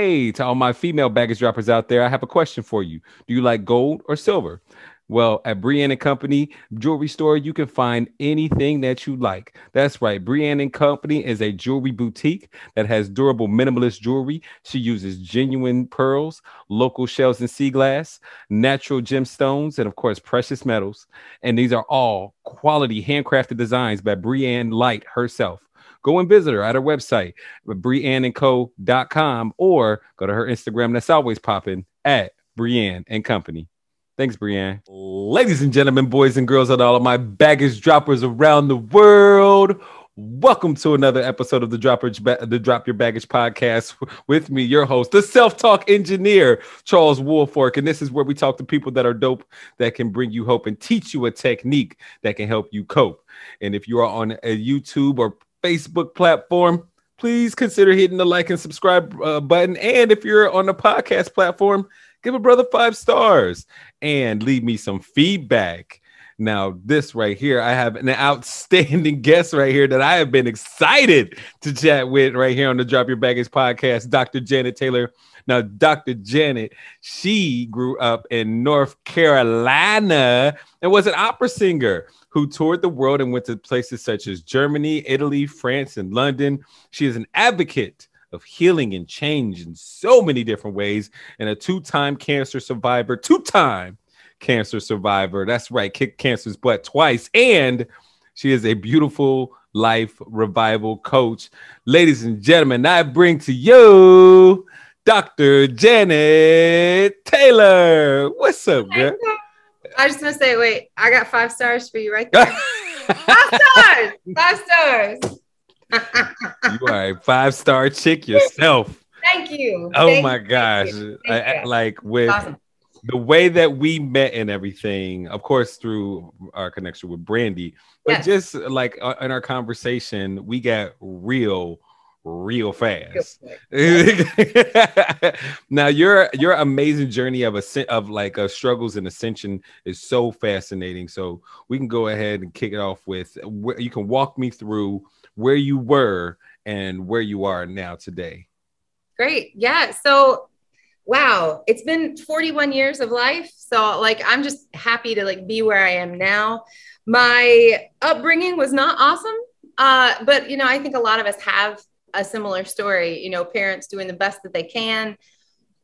Hey, to all my female baggage droppers out there, I have a question for you. Do you like gold or silver? Well, at Brienne and Company Jewelry Store, you can find anything that you like. That's right. Brienne and Company is a jewelry boutique that has durable minimalist jewelry. She uses genuine pearls, local shells and sea glass, natural gemstones, and of course, precious metals. And these are all quality handcrafted designs by Brienne Light herself go and visit her at her website, brienneandco.com, or go to her Instagram that's always popping at Brienne and Company. Thanks, Brienne. Ladies and gentlemen, boys and girls, and all of my baggage droppers around the world. Welcome to another episode of the Drop, the Drop Your Baggage podcast with me, your host, the self talk engineer, Charles Woolfork. And this is where we talk to people that are dope, that can bring you hope and teach you a technique that can help you cope. And if you are on a YouTube or Facebook platform, please consider hitting the like and subscribe uh, button. And if you're on the podcast platform, give a brother five stars and leave me some feedback. Now, this right here, I have an outstanding guest right here that I have been excited to chat with right here on the Drop Your Baggage podcast, Dr. Janet Taylor. Now, Dr. Janet, she grew up in North Carolina and was an opera singer who toured the world and went to places such as Germany, Italy, France, and London. She is an advocate of healing and change in so many different ways, and a two time cancer survivor, two time cancer survivor. That's right, kicked cancer's butt twice. And she is a beautiful life revival coach. Ladies and gentlemen, I bring to you Dr. Janet Taylor. What's up, girl? I just gonna say, wait, I got five stars for you right there. five stars, five stars you are a five star chick yourself. Thank you. Oh Thank my you. gosh. I, like with awesome. the way that we met and everything, of course, through our connection with Brandy, but yes. just like uh, in our conversation, we got real real fast. now your your amazing journey of a of like a struggles and ascension is so fascinating. So we can go ahead and kick it off with you can walk me through where you were and where you are now today. Great. Yeah. So, wow, it's been 41 years of life. So, like, I'm just happy to like be where I am now. My upbringing was not awesome. Uh, but you know, I think a lot of us have a similar story, you know, parents doing the best that they can.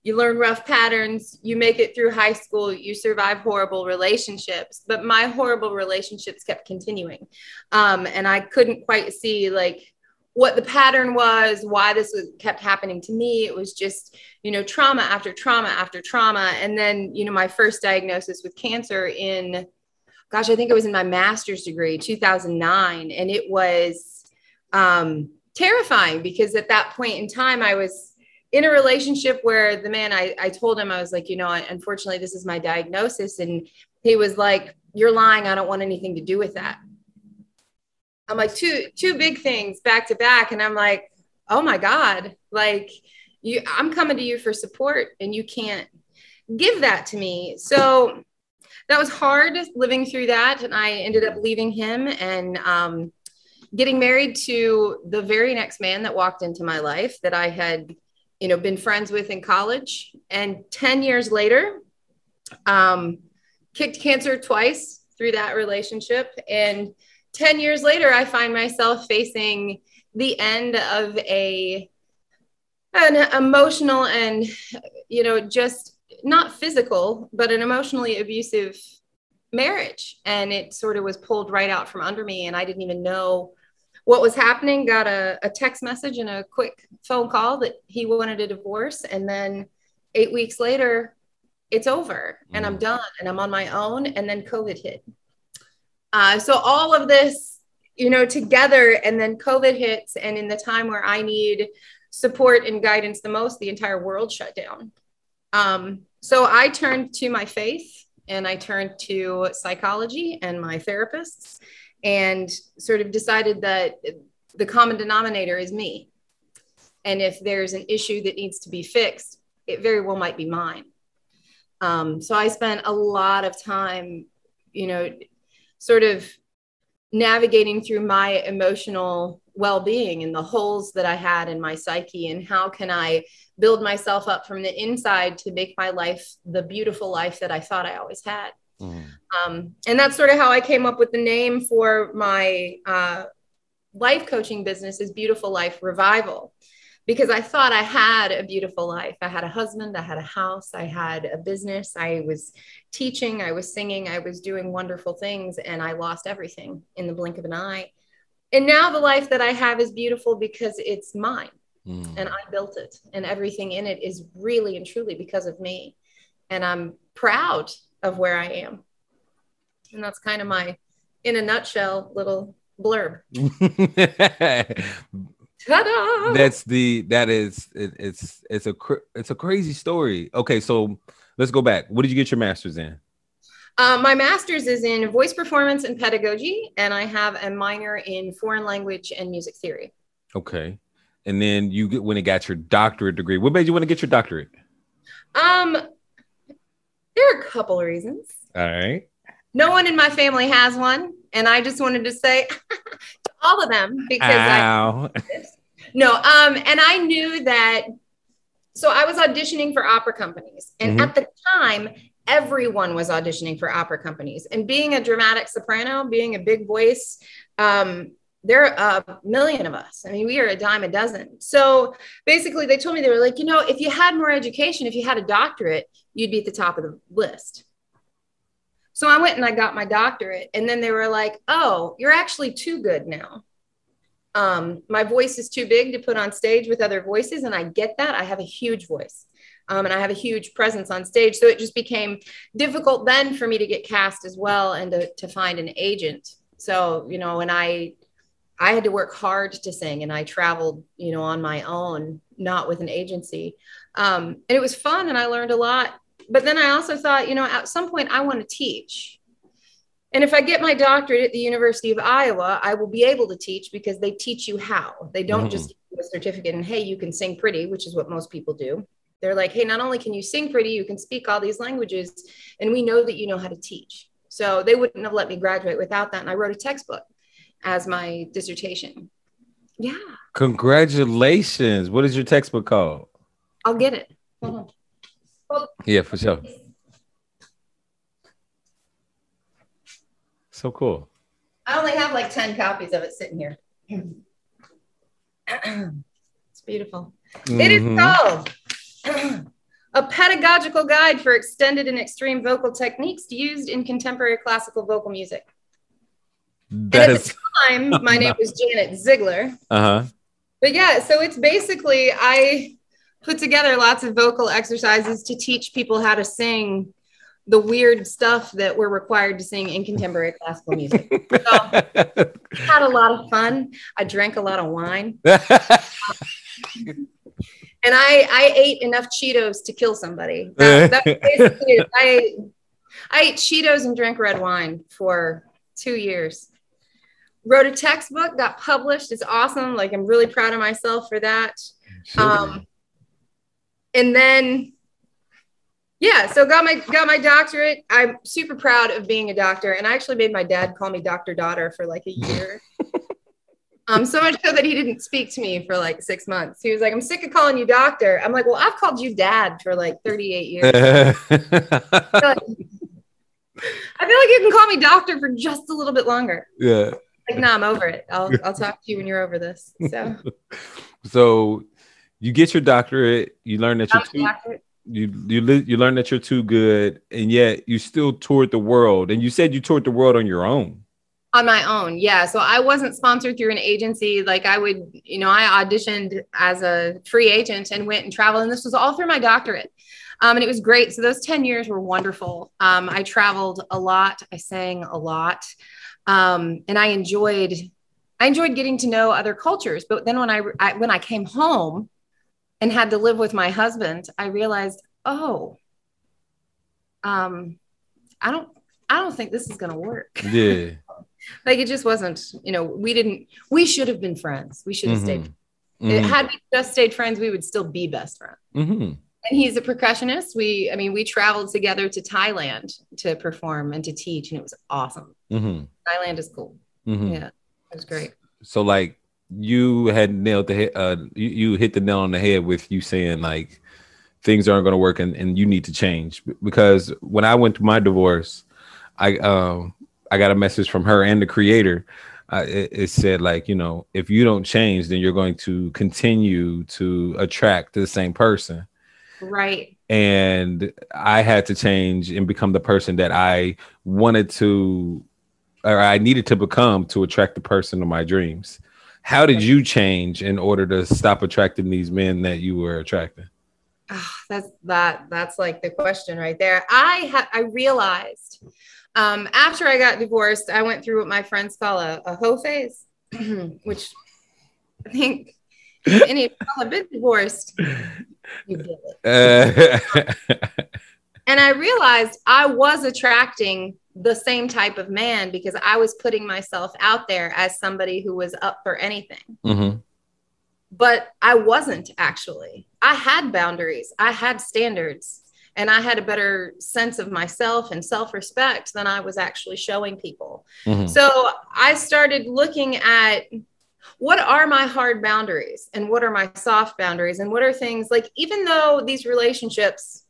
You learn rough patterns, you make it through high school, you survive horrible relationships. But my horrible relationships kept continuing. Um, and I couldn't quite see like what the pattern was, why this was kept happening to me. It was just, you know, trauma after trauma after trauma. And then, you know, my first diagnosis with cancer in, gosh, I think it was in my master's degree, 2009. And it was um, terrifying because at that point in time, I was in a relationship where the man, I, I told him, I was like, you know, unfortunately, this is my diagnosis. And he was like, you're lying. I don't want anything to do with that. I'm like two two big things back to back, and I'm like, oh my god, like you, I'm coming to you for support, and you can't give that to me. So that was hard living through that, and I ended up leaving him and um, getting married to the very next man that walked into my life that I had, you know, been friends with in college, and ten years later, um, kicked cancer twice through that relationship. And 10 years later, I find myself facing the end of a an emotional and you know just not physical but an emotionally abusive marriage. And it sort of was pulled right out from under me and i didn't even know what was happening got a, a text message and a quick phone call that he wanted a divorce and then eight weeks later it's over and i'm mm. done and i'm on my own and then covid hit uh, so all of this, you know, together, and then COVID hits, and in the time where I need support and guidance the most, the entire world shut down. Um, so I turned to my faith and I turned to psychology and my therapists and sort of decided that the common denominator is me. And if there's an issue that needs to be fixed, it very well might be mine. Um, so I spent a lot of time, you know, sort of navigating through my emotional well-being and the holes that I had in my psyche and how can I build myself up from the inside to make my life the beautiful life that I thought I always had. Mm. Um, and that's sort of how I came up with the name for my uh, life coaching business is Beautiful Life Revival because I thought I had a beautiful life. I had a husband, I had a house, I had a business, I was teaching, I was singing, I was doing wonderful things, and I lost everything in the blink of an eye. And now the life that I have is beautiful because it's mine mm. and I built it, and everything in it is really and truly because of me. And I'm proud of where I am. And that's kind of my, in a nutshell, little blurb. Ta-da! That's the that is it, it's it's a it's a crazy story. Okay, so let's go back. What did you get your master's in? Uh, my master's is in voice performance and pedagogy, and I have a minor in foreign language and music theory. Okay, and then you get when you got your doctorate degree. What made you want to get your doctorate? Um, there are a couple of reasons. All right. No one in my family has one, and I just wanted to say to all of them because Ow. I no, um, and I knew that. So I was auditioning for opera companies, and mm-hmm. at the time, everyone was auditioning for opera companies. And being a dramatic soprano, being a big voice, um, there are a million of us. I mean, we are a dime a dozen. So basically, they told me they were like, you know, if you had more education, if you had a doctorate, you'd be at the top of the list. So I went and I got my doctorate, and then they were like, oh, you're actually too good now um, my voice is too big to put on stage with other voices, and I get that. I have a huge voice. Um, and I have a huge presence on stage. So it just became difficult then for me to get cast as well and to, to find an agent. So, you know, when I, I had to work hard to sing and I traveled, you know, on my own, not with an agency. Um, and it was fun and I learned a lot. But then I also thought, you know, at some point I want to teach. And if I get my doctorate at the University of Iowa, I will be able to teach because they teach you how. They don't mm-hmm. just give you a certificate and, hey, you can sing pretty, which is what most people do. They're like, hey, not only can you sing pretty, you can speak all these languages, and we know that you know how to teach. So they wouldn't have let me graduate without that. And I wrote a textbook as my dissertation. Yeah. Congratulations. What is your textbook called? I'll get it. Yeah, for sure. So cool. I only have like 10 copies of it sitting here. it's beautiful. Mm-hmm. It is mm-hmm. called A Pedagogical Guide for Extended and Extreme Vocal Techniques Used in Contemporary Classical Vocal Music. That and at the time, my name was Janet Ziegler. Uh-huh. But yeah, so it's basically I put together lots of vocal exercises to teach people how to sing the weird stuff that we're required to sing in contemporary classical music. So, had a lot of fun. I drank a lot of wine. and I, I ate enough Cheetos to kill somebody. That, that basically I, I ate Cheetos and drank red wine for two years. Wrote a textbook, got published. It's awesome. Like I'm really proud of myself for that. Sure. Um, and then yeah so got my got my doctorate i'm super proud of being a doctor and i actually made my dad call me doctor daughter for like a year um so much so that he didn't speak to me for like six months he was like i'm sick of calling you doctor i'm like well i've called you dad for like 38 years I, feel like, I feel like you can call me doctor for just a little bit longer yeah like no i'm over it i'll i'll talk to you when you're over this so so you get your doctorate you learn that you're too, you you you learn that you're too good, and yet you still toured the world. And you said you toured the world on your own. On my own, yeah. So I wasn't sponsored through an agency. Like I would, you know, I auditioned as a free agent and went and traveled. And this was all through my doctorate. Um, and it was great. So those 10 years were wonderful. Um, I traveled a lot. I sang a lot. Um, and I enjoyed, I enjoyed getting to know other cultures. But then when I, I when I came home, and had to live with my husband, I realized, oh, um, I don't, I don't think this is going to work. Yeah. like it just wasn't, you know, we didn't, we should have been friends. We should have mm-hmm. stayed. Mm-hmm. Had we just stayed friends, we would still be best friends. Mm-hmm. And he's a percussionist. We, I mean, we traveled together to Thailand to perform and to teach, and it was awesome. Mm-hmm. Thailand is cool. Mm-hmm. Yeah, it was great. So, like, you had nailed the head, uh, you, you hit the nail on the head with you saying like things aren't going to work and, and you need to change because when I went through my divorce, I um I got a message from her and the creator. Uh, it, it, said like you know if you don't change, then you're going to continue to attract the same person. Right. And I had to change and become the person that I wanted to, or I needed to become to attract the person of my dreams. How did you change in order to stop attracting these men that you were attracting? Oh, that's that that's like the question right there. I had I realized um, after I got divorced, I went through what my friends call a, a hoe phase, which I think any have been divorced, you did it. Uh, and I realized I was attracting the same type of man because I was putting myself out there as somebody who was up for anything. Mm-hmm. But I wasn't actually. I had boundaries, I had standards, and I had a better sense of myself and self respect than I was actually showing people. Mm-hmm. So I started looking at what are my hard boundaries and what are my soft boundaries and what are things like even though these relationships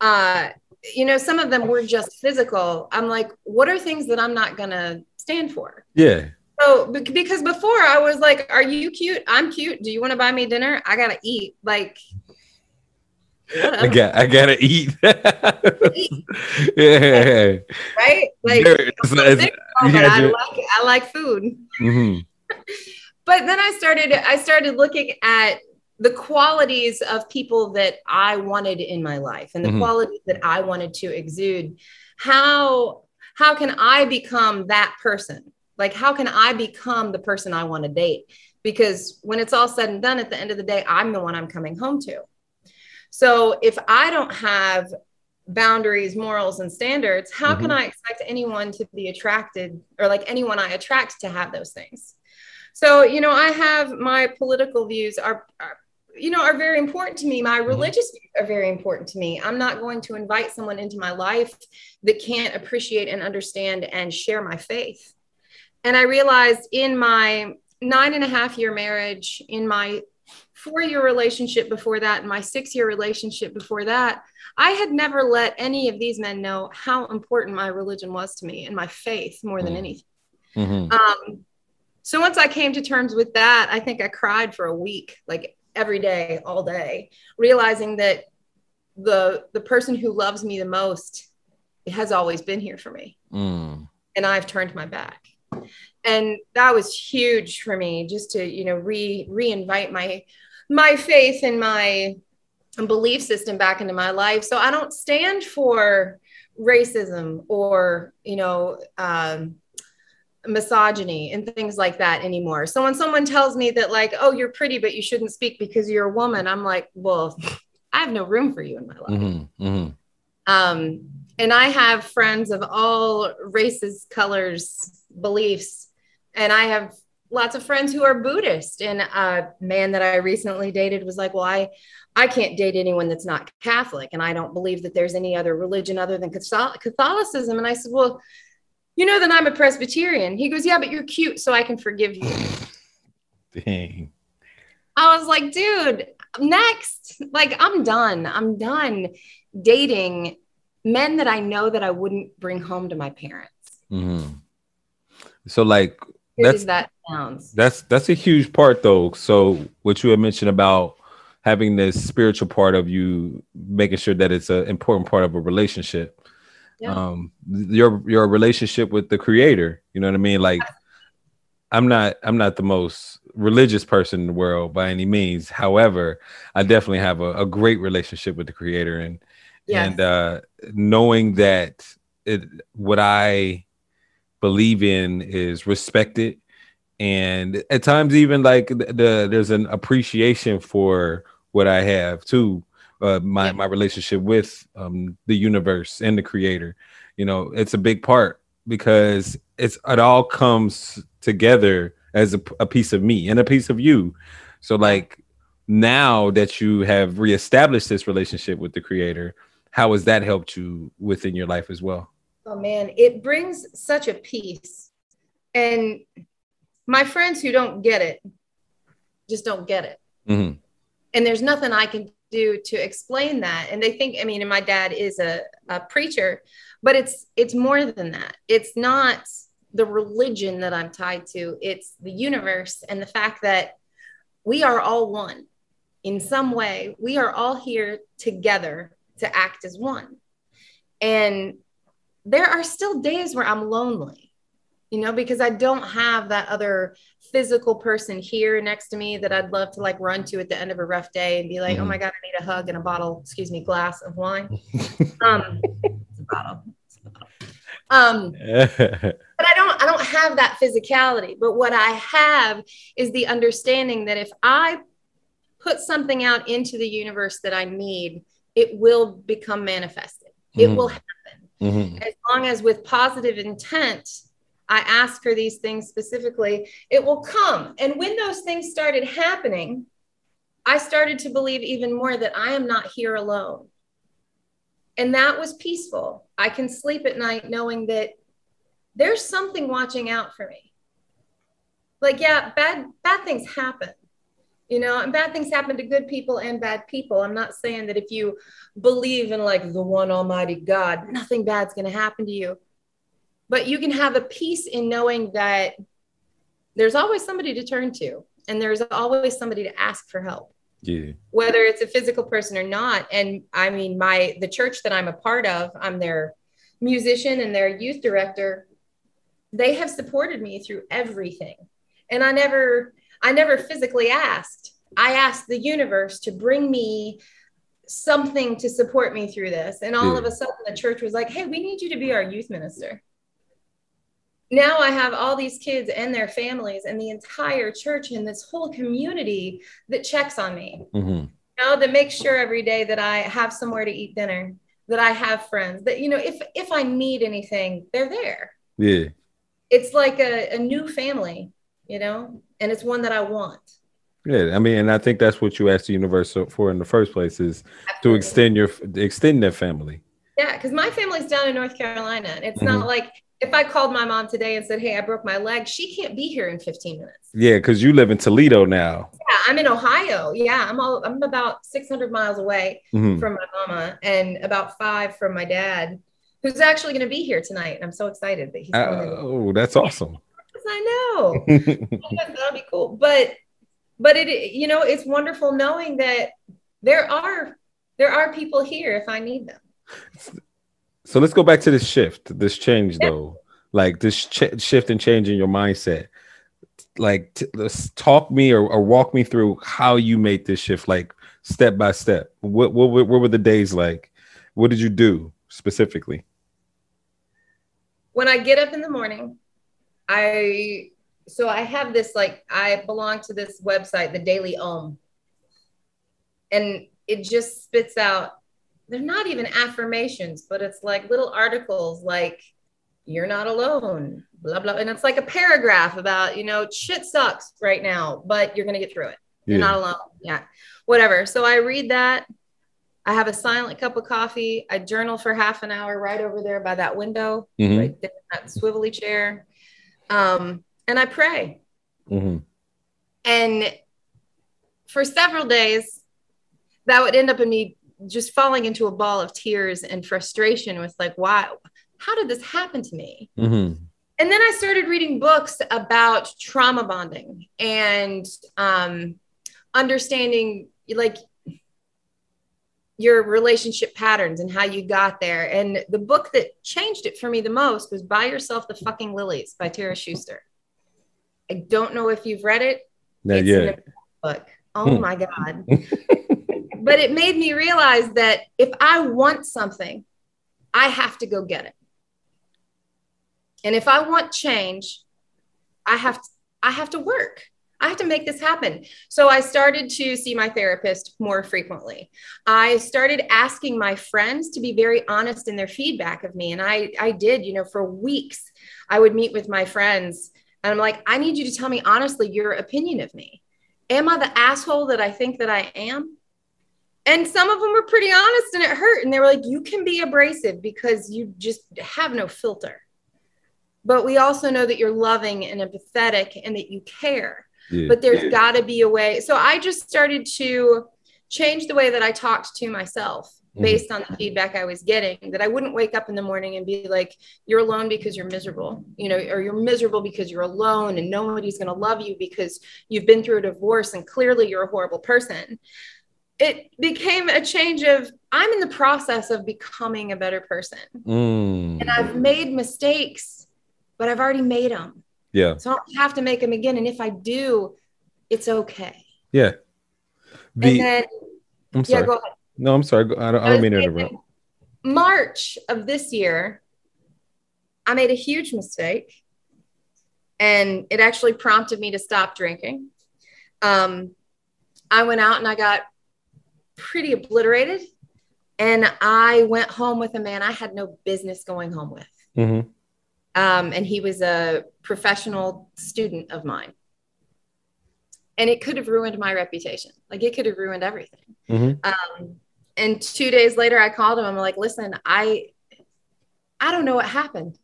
uh you know some of them were just physical i'm like what are things that i'm not gonna stand for yeah so because before i was like are you cute i'm cute do you want to buy me dinner i gotta eat like I got I gotta eat. yeah. Right? Like it's, it's, I, like, I like food. Mm-hmm but then I started I started looking at the qualities of people that I wanted in my life and the mm-hmm. qualities that I wanted to exude. How how can I become that person? Like how can I become the person I want to date? Because when it's all said and done at the end of the day, I'm the one I'm coming home to. So if I don't have boundaries, morals, and standards, how mm-hmm. can I expect anyone to be attracted or like anyone I attract to have those things? So, you know, I have my political views are, are you know, are very important to me. My mm-hmm. religious views are very important to me. I'm not going to invite someone into my life that can't appreciate and understand and share my faith. And I realized in my nine and a half year marriage, in my four year relationship before that, and my six year relationship before that, I had never let any of these men know how important my religion was to me and my faith more than mm-hmm. anything. Mm-hmm. Um, so once I came to terms with that, I think I cried for a week, like every day, all day, realizing that the the person who loves me the most has always been here for me. Mm. And I've turned my back. And that was huge for me just to, you know, re reinvite my my faith and my belief system back into my life. So I don't stand for racism or, you know, um, misogyny and things like that anymore. So when someone tells me that, like, oh, you're pretty, but you shouldn't speak because you're a woman, I'm like, well, I have no room for you in my life. Mm-hmm, mm-hmm. Um, and I have friends of all races, colors, beliefs, and I have lots of friends who are Buddhist. And a man that I recently dated was like, well, I, I can't date anyone that's not Catholic, and I don't believe that there's any other religion other than Catholicism. And I said, well you know that I'm a Presbyterian. He goes, yeah, but you're cute, so I can forgive you. Dang. I was like, dude, next. Like, I'm done. I'm done dating men that I know that I wouldn't bring home to my parents. Mm-hmm. So, like, that's that sounds. That's that's a huge part, though. So, what you had mentioned about having this spiritual part of you, making sure that it's an important part of a relationship yeah. um your your relationship with the creator you know what i mean like i'm not i'm not the most religious person in the world by any means however i definitely have a, a great relationship with the creator and yes. and uh knowing that it what i believe in is respected and at times even like the, the there's an appreciation for what i have too uh, my yeah. my relationship with um, the universe and the creator. You know, it's a big part because it's it all comes together as a, a piece of me and a piece of you. So like now that you have reestablished this relationship with the creator, how has that helped you within your life as well? Oh man, it brings such a peace. And my friends who don't get it just don't get it. Mm-hmm. And there's nothing I can do to explain that. And they think, I mean, and my dad is a, a preacher, but it's it's more than that. It's not the religion that I'm tied to. It's the universe and the fact that we are all one in some way. We are all here together to act as one. And there are still days where I'm lonely, you know, because I don't have that other physical person here next to me that I'd love to like run to at the end of a rough day and be like, mm-hmm. oh my God, I need a hug and a bottle, excuse me, glass of wine. um, it's a bottle. Um, but I don't, I don't have that physicality. But what I have is the understanding that if I put something out into the universe that I need, it will become manifested. It mm-hmm. will happen. Mm-hmm. As long as with positive intent, I ask for these things specifically, it will come. And when those things started happening, I started to believe even more that I am not here alone. And that was peaceful. I can sleep at night knowing that there's something watching out for me. Like, yeah, bad bad things happen. You know, and bad things happen to good people and bad people. I'm not saying that if you believe in like the one almighty God, nothing bad's going to happen to you but you can have a peace in knowing that there's always somebody to turn to and there's always somebody to ask for help. Yeah. Whether it's a physical person or not and i mean my the church that i'm a part of i'm their musician and their youth director they have supported me through everything. And i never i never physically asked. I asked the universe to bring me something to support me through this. And all yeah. of a sudden the church was like hey we need you to be our youth minister now I have all these kids and their families and the entire church and this whole community that checks on me. Mm-hmm. You know, that makes sure every day that I have somewhere to eat dinner, that I have friends, that you know, if if I need anything, they're there. Yeah. It's like a, a new family, you know, and it's one that I want. Yeah, I mean, and I think that's what you asked the universe for in the first place is Absolutely. to extend your extend that family. Yeah, because my family's down in North Carolina. It's mm-hmm. not like if I called my mom today and said, Hey, I broke my leg, she can't be here in 15 minutes. Yeah, because you live in Toledo now. Yeah, I'm in Ohio. Yeah, I'm all I'm about 600 miles away mm-hmm. from my mama and about five from my dad, who's actually going to be here tonight. I'm so excited that he's. Uh, oh, that's awesome. I know. That'll be cool. But but it you know it's wonderful knowing that there are there are people here if I need them. So let's go back to this shift, this change though, like this ch- shift and change in your mindset. Like, t- let's talk me or, or, walk me through how you made this shift, like step by step. What, what, what were the days like? What did you do specifically? When I get up in the morning, I so I have this like I belong to this website, the Daily Om, and it just spits out they're not even affirmations, but it's like little articles like you're not alone, blah blah. And it's like a paragraph about, you know, shit sucks right now, but you're gonna get through it. You're yeah. not alone. Yeah. Whatever. So I read that. I have a silent cup of coffee. I journal for half an hour right over there by that window, mm-hmm. right there, that swivelly chair. Um, and I pray. Mm-hmm. And for several days, that would end up in me just falling into a ball of tears and frustration with like, wow, how did this happen to me? Mm-hmm. And then I started reading books about trauma bonding and um, understanding like your relationship patterns and how you got there. And the book that changed it for me the most was Buy Yourself the Fucking Lilies by Tara Schuster. I don't know if you've read it. Not it's yet. book. Oh hmm. my God. but it made me realize that if I want something, I have to go get it. And if I want change, I have to, I have to work. I have to make this happen. So I started to see my therapist more frequently. I started asking my friends to be very honest in their feedback of me. And I, I did, you know, for weeks, I would meet with my friends and I'm like, I need you to tell me honestly your opinion of me. Am I the asshole that I think that I am? And some of them were pretty honest and it hurt and they were like you can be abrasive because you just have no filter but we also know that you're loving and empathetic and that you care. Yeah. But there's got to be a way. So I just started to change the way that I talked to myself Mhm. based on the feedback I was getting. That I wouldn't wake up in the morning and be like, "You're alone because you're miserable," you know, or "You're miserable because you're alone and nobody's going to love you because you've been through a divorce and clearly you're a horrible person." It became a change of I'm in the process of becoming a better person, Mm. and I've made mistakes, but I've already made them. yeah. So I don't have to make them again. And if I do, it's okay. Yeah. The, and then, I'm sorry. yeah, go ahead. no, I'm sorry. I don't, I don't mean to interrupt. March of this year, I made a huge mistake. And it actually prompted me to stop drinking. Um, I went out and I got pretty obliterated. And I went home with a man I had no business going home with. Mhm. Um, and he was a professional student of mine. And it could have ruined my reputation. Like it could have ruined everything. Mhm. Um, and two days later, I called him. I'm like, listen, I, I don't know what happened.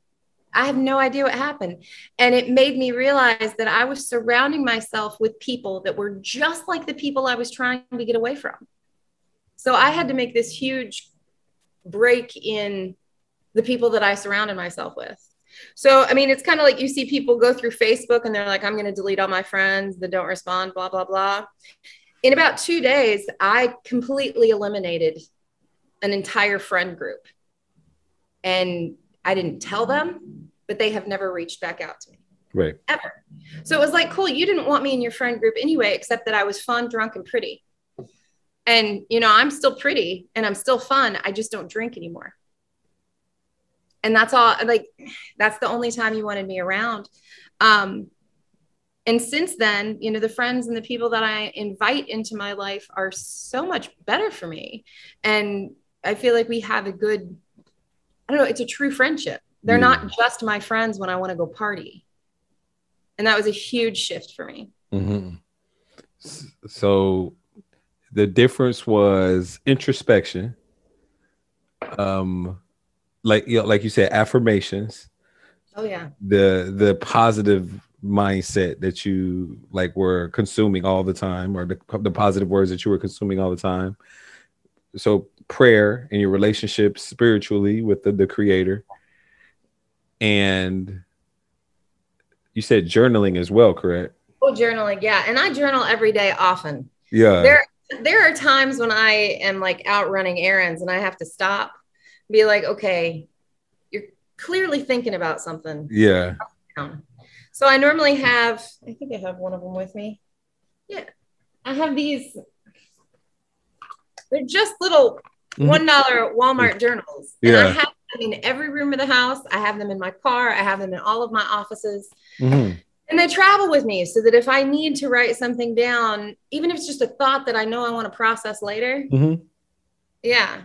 I have no idea what happened. And it made me realize that I was surrounding myself with people that were just like the people I was trying to get away from. So I had to make this huge break in the people that I surrounded myself with. So, I mean, it's kind of like you see people go through Facebook and they're like, I'm going to delete all my friends that don't respond, blah, blah, blah. In about two days, I completely eliminated an entire friend group. And I didn't tell them, but they have never reached back out to me Right. ever. So it was like, cool, you didn't want me in your friend group anyway, except that I was fun, drunk, and pretty. And, you know, I'm still pretty and I'm still fun. I just don't drink anymore. And that's all, like, that's the only time you wanted me around. Um, and since then, you know, the friends and the people that I invite into my life are so much better for me. And I feel like we have a good, I don't know, it's a true friendship. They're Yeah. not just my friends when I want to go party. And that was a huge shift for me. Mhm. So the difference was introspection. Um, like you know, like you said, affirmations. Oh, yeah. the the positive mindset that you like were consuming all the time or the, the positive words that you were consuming all the time so prayer and your relationship spiritually with the, the creator and you said journaling as well correct Oh, journaling. Yeah. And I journal every day often. yeah there there are times when I am like out running errands and I have to stop, be like, okay, you're clearly thinking about something. yeah. So I normally have, I think I have one of them with me. Yeah. I have these, they're just little Mhm. one dollar Walmart journals. And I have them in every room of the house. I have them in my car. I have them in all of my offices. Mhm. And they travel with me so that if I need to write something down, even if it's just a thought that I know I want to process later, Mhm. yeah,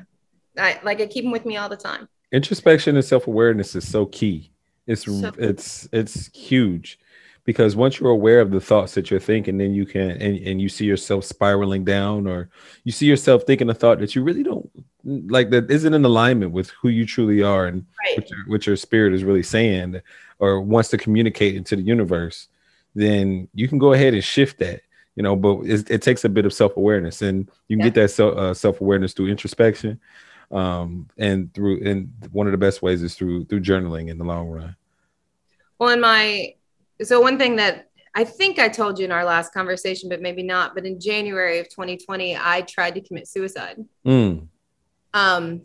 I like I keep them with me all the time. introspection and self-awareness is so key it's So- it's it's huge because once you're aware of the thoughts that you're thinking then you can and, and you see yourself spiraling down or you see yourself thinking a thought that you really don't like that isn't in alignment with who you truly are and Right. what your, what your spirit is really saying or wants to communicate into the universe then you can go ahead and shift that you know but it, it takes a bit of self-awareness and you can Yeah. get that self, uh, self-awareness through introspection um and through and one of the best ways is through through journaling in the long run Well, in my so one thing that I think I told you in our last conversation, but maybe not. But in January of 2020, I tried to commit suicide. Mm, Um,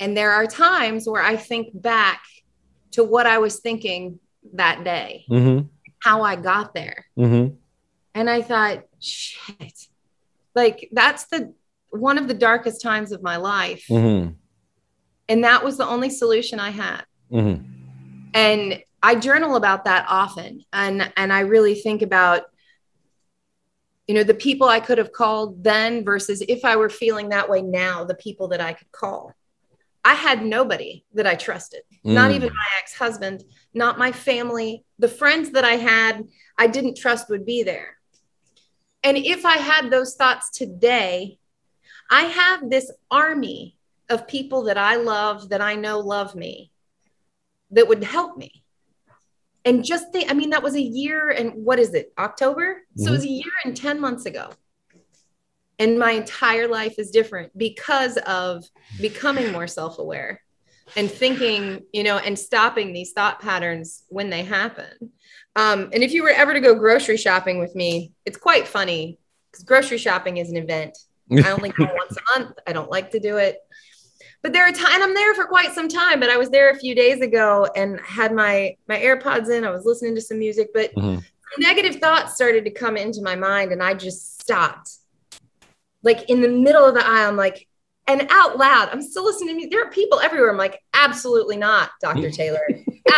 and there are times where I think back to what I was thinking that day, mm-hmm, how I got there. mm-hmm, And I thought, shit, like that's the one of the darkest times of my life. mm-hmm, And that was the only solution I had. mm-hmm. And I journal about that often. And, and I really think about, you know, the people I could have called then versus if I were feeling that way now, the people that I could call. I had nobody that I trusted, not Mm. even my ex husband, not my family. The friends that I had, I didn't trust would be there. And if I had those thoughts today, I have this army of people that I love that I know love me that would help me. And just think, I mean, that was a year and what is it, October? So it was a year and 10 months ago. And my entire life is different because of becoming more self aware and thinking, you know, and stopping these thought patterns when they happen. Um, and if you were ever to go grocery shopping with me, it's quite funny because grocery shopping is an event. I only go once a month. I don't like to do it. But there are times I'm there for quite some time, but I was there a few days ago and had my my AirPods in. I was listening to some music, but mm-hmm. negative thoughts started to come into my mind and I just stopped. Like in the middle of the aisle, I'm like, and out loud, I'm still listening to music. There are people everywhere. I'm like, absolutely not, Dr. Taylor.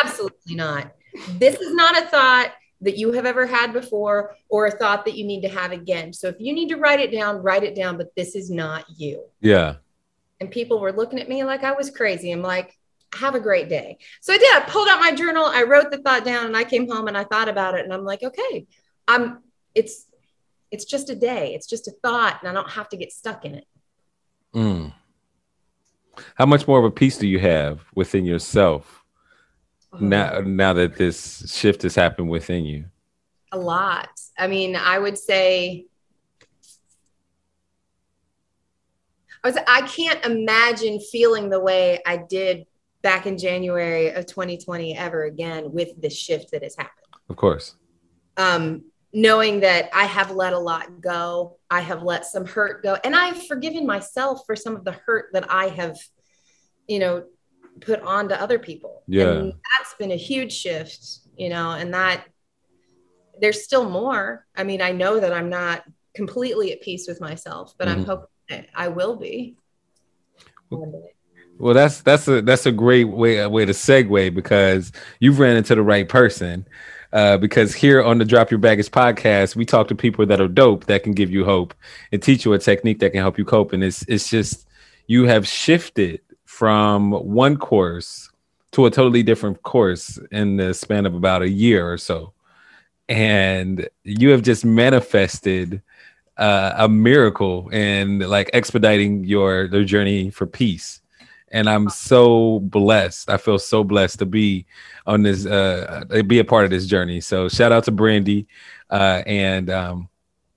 absolutely not. This is not a thought that you have ever had before or a thought that you need to have again. So if you need to write it down, write it down, but this is not you. Yeah. And people were looking at me like I was crazy. I'm like, have a great day. So I did. I pulled out my journal, I wrote the thought down, and I came home and I thought about it. And I'm like, okay, I'm it's it's just a day, it's just a thought, and I don't have to get stuck in it. Mm. How much more of a peace do you have within yourself now now that this shift has happened within you a lot i mean i would say I, was, I can't imagine feeling the way i did back in january of 2020 ever again with the shift that has happened of course um, knowing that i have let a lot go i have let some hurt go and i've forgiven myself for some of the hurt that i have you know put on to other people. Yeah. And that's been a huge shift, you know, and that there's still more. I mean, I know that I'm not completely at peace with myself, but mm-hmm. I'm hoping I will be. Well, that's that's a that's a great way a way to segue because you've ran into the right person. Uh, because here on the Drop Your Baggage podcast, we talk to people that are dope that can give you hope and teach you a technique that can help you cope. And it's it's just you have shifted from one course to a totally different course in the span of about a year or so. And you have just manifested uh, a miracle in like expediting your their journey for peace. And I'm so blessed. I feel so blessed to be on this, uh, be a part of this journey. So shout out to Brandy, uh, and um,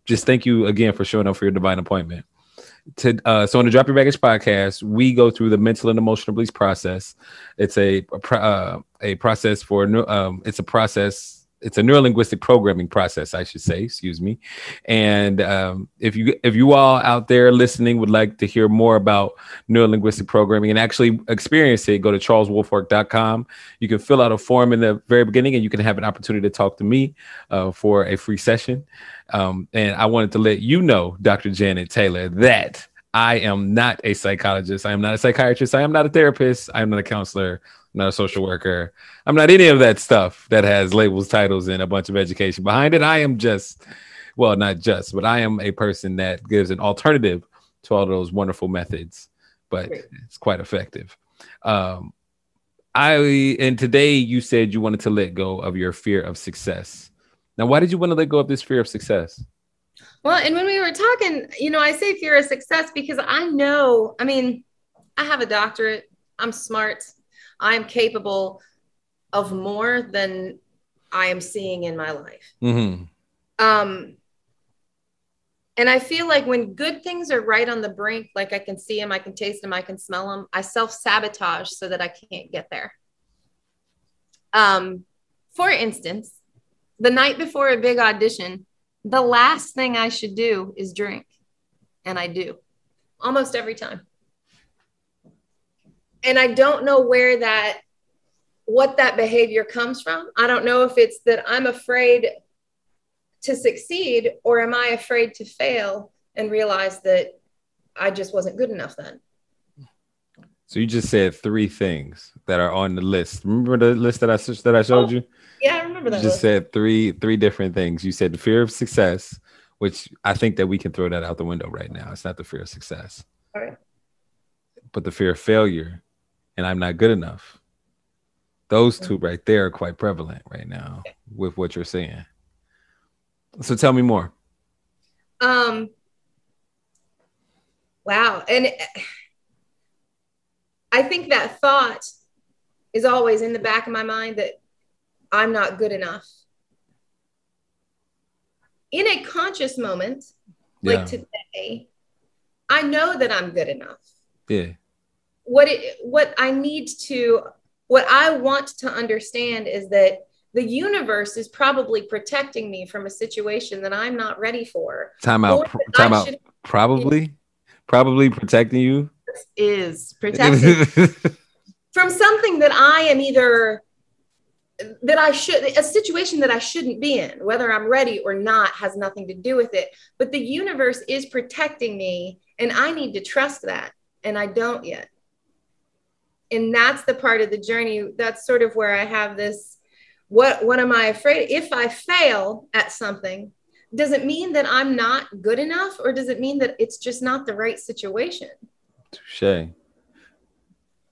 just thank you again for showing up for your divine appointment to uh, so on the Drop Your Baggage podcast, we go through the mental and emotional release process. It's a a, uh, a process for um, it's a process. It's a neurolinguistic programming process, I should say. Excuse me. And um, if you if you all out there listening would like to hear more about neurolinguistic programming and actually experience it, go to charleswolfork.com. You can fill out a form in the very beginning, and you can have an opportunity to talk to me uh, for a free session. Um, and I wanted to let you know, Dr. Janet Taylor, that I am not a psychologist. I am not a psychiatrist. I am not a therapist. I am not a counselor. Not a social worker. I'm not any of that stuff that has labels, titles, and a bunch of education behind it. I am just, well, not just, but I am a person that gives an alternative to all those wonderful methods, but Great. it's quite effective. Um, I and today you said you wanted to let go of your fear of success. Now, why did you want to let go of this fear of success? Well, and when we were talking, you know, I say fear of success because I know, I mean, I have a doctorate, I'm smart, I'm capable of more than I am seeing in my life. Mm-hmm. Um, and I feel like when good things are right on the brink, like I can see them, I can taste them, I can smell them, I self sabotage so that I can't get there. Um, for instance, the night before a big audition, the last thing I should do is drink. And I do almost every time. And I don't know where that, what that behavior comes from. I don't know if it's that I'm afraid to succeed or am I afraid to fail and realize that I just wasn't good enough then. So you just said three things that are on the list. Remember the list that I that I showed oh, you? Yeah, I remember that. You just said three three different things. You said the fear of success, which I think that we can throw that out the window right now. It's not the fear of success. All right. But the fear of failure and I'm not good enough. Those two right there are quite prevalent right now with what you're saying. So tell me more. Um wow. And I think that thought is always in the back of my mind that I'm not good enough. In a conscious moment, like Yeah. today, I know that I'm good enough. Yeah. What it what I need to what I want to understand is that the universe is probably protecting me from a situation that I'm not ready for. Time out. Pr- Time out. should- Probably. Probably protecting you. is protecting from something that I am either that I should a situation that I shouldn't be in, whether I'm ready or not, has nothing to do with it. But the universe is protecting me, and I need to trust that, and I don't yet. And that's the part of the journey. That's sort of where I have this. What what am I afraid? If I fail at something, does it mean that I'm not good enough, or does it mean that it's just not the right situation? Touche.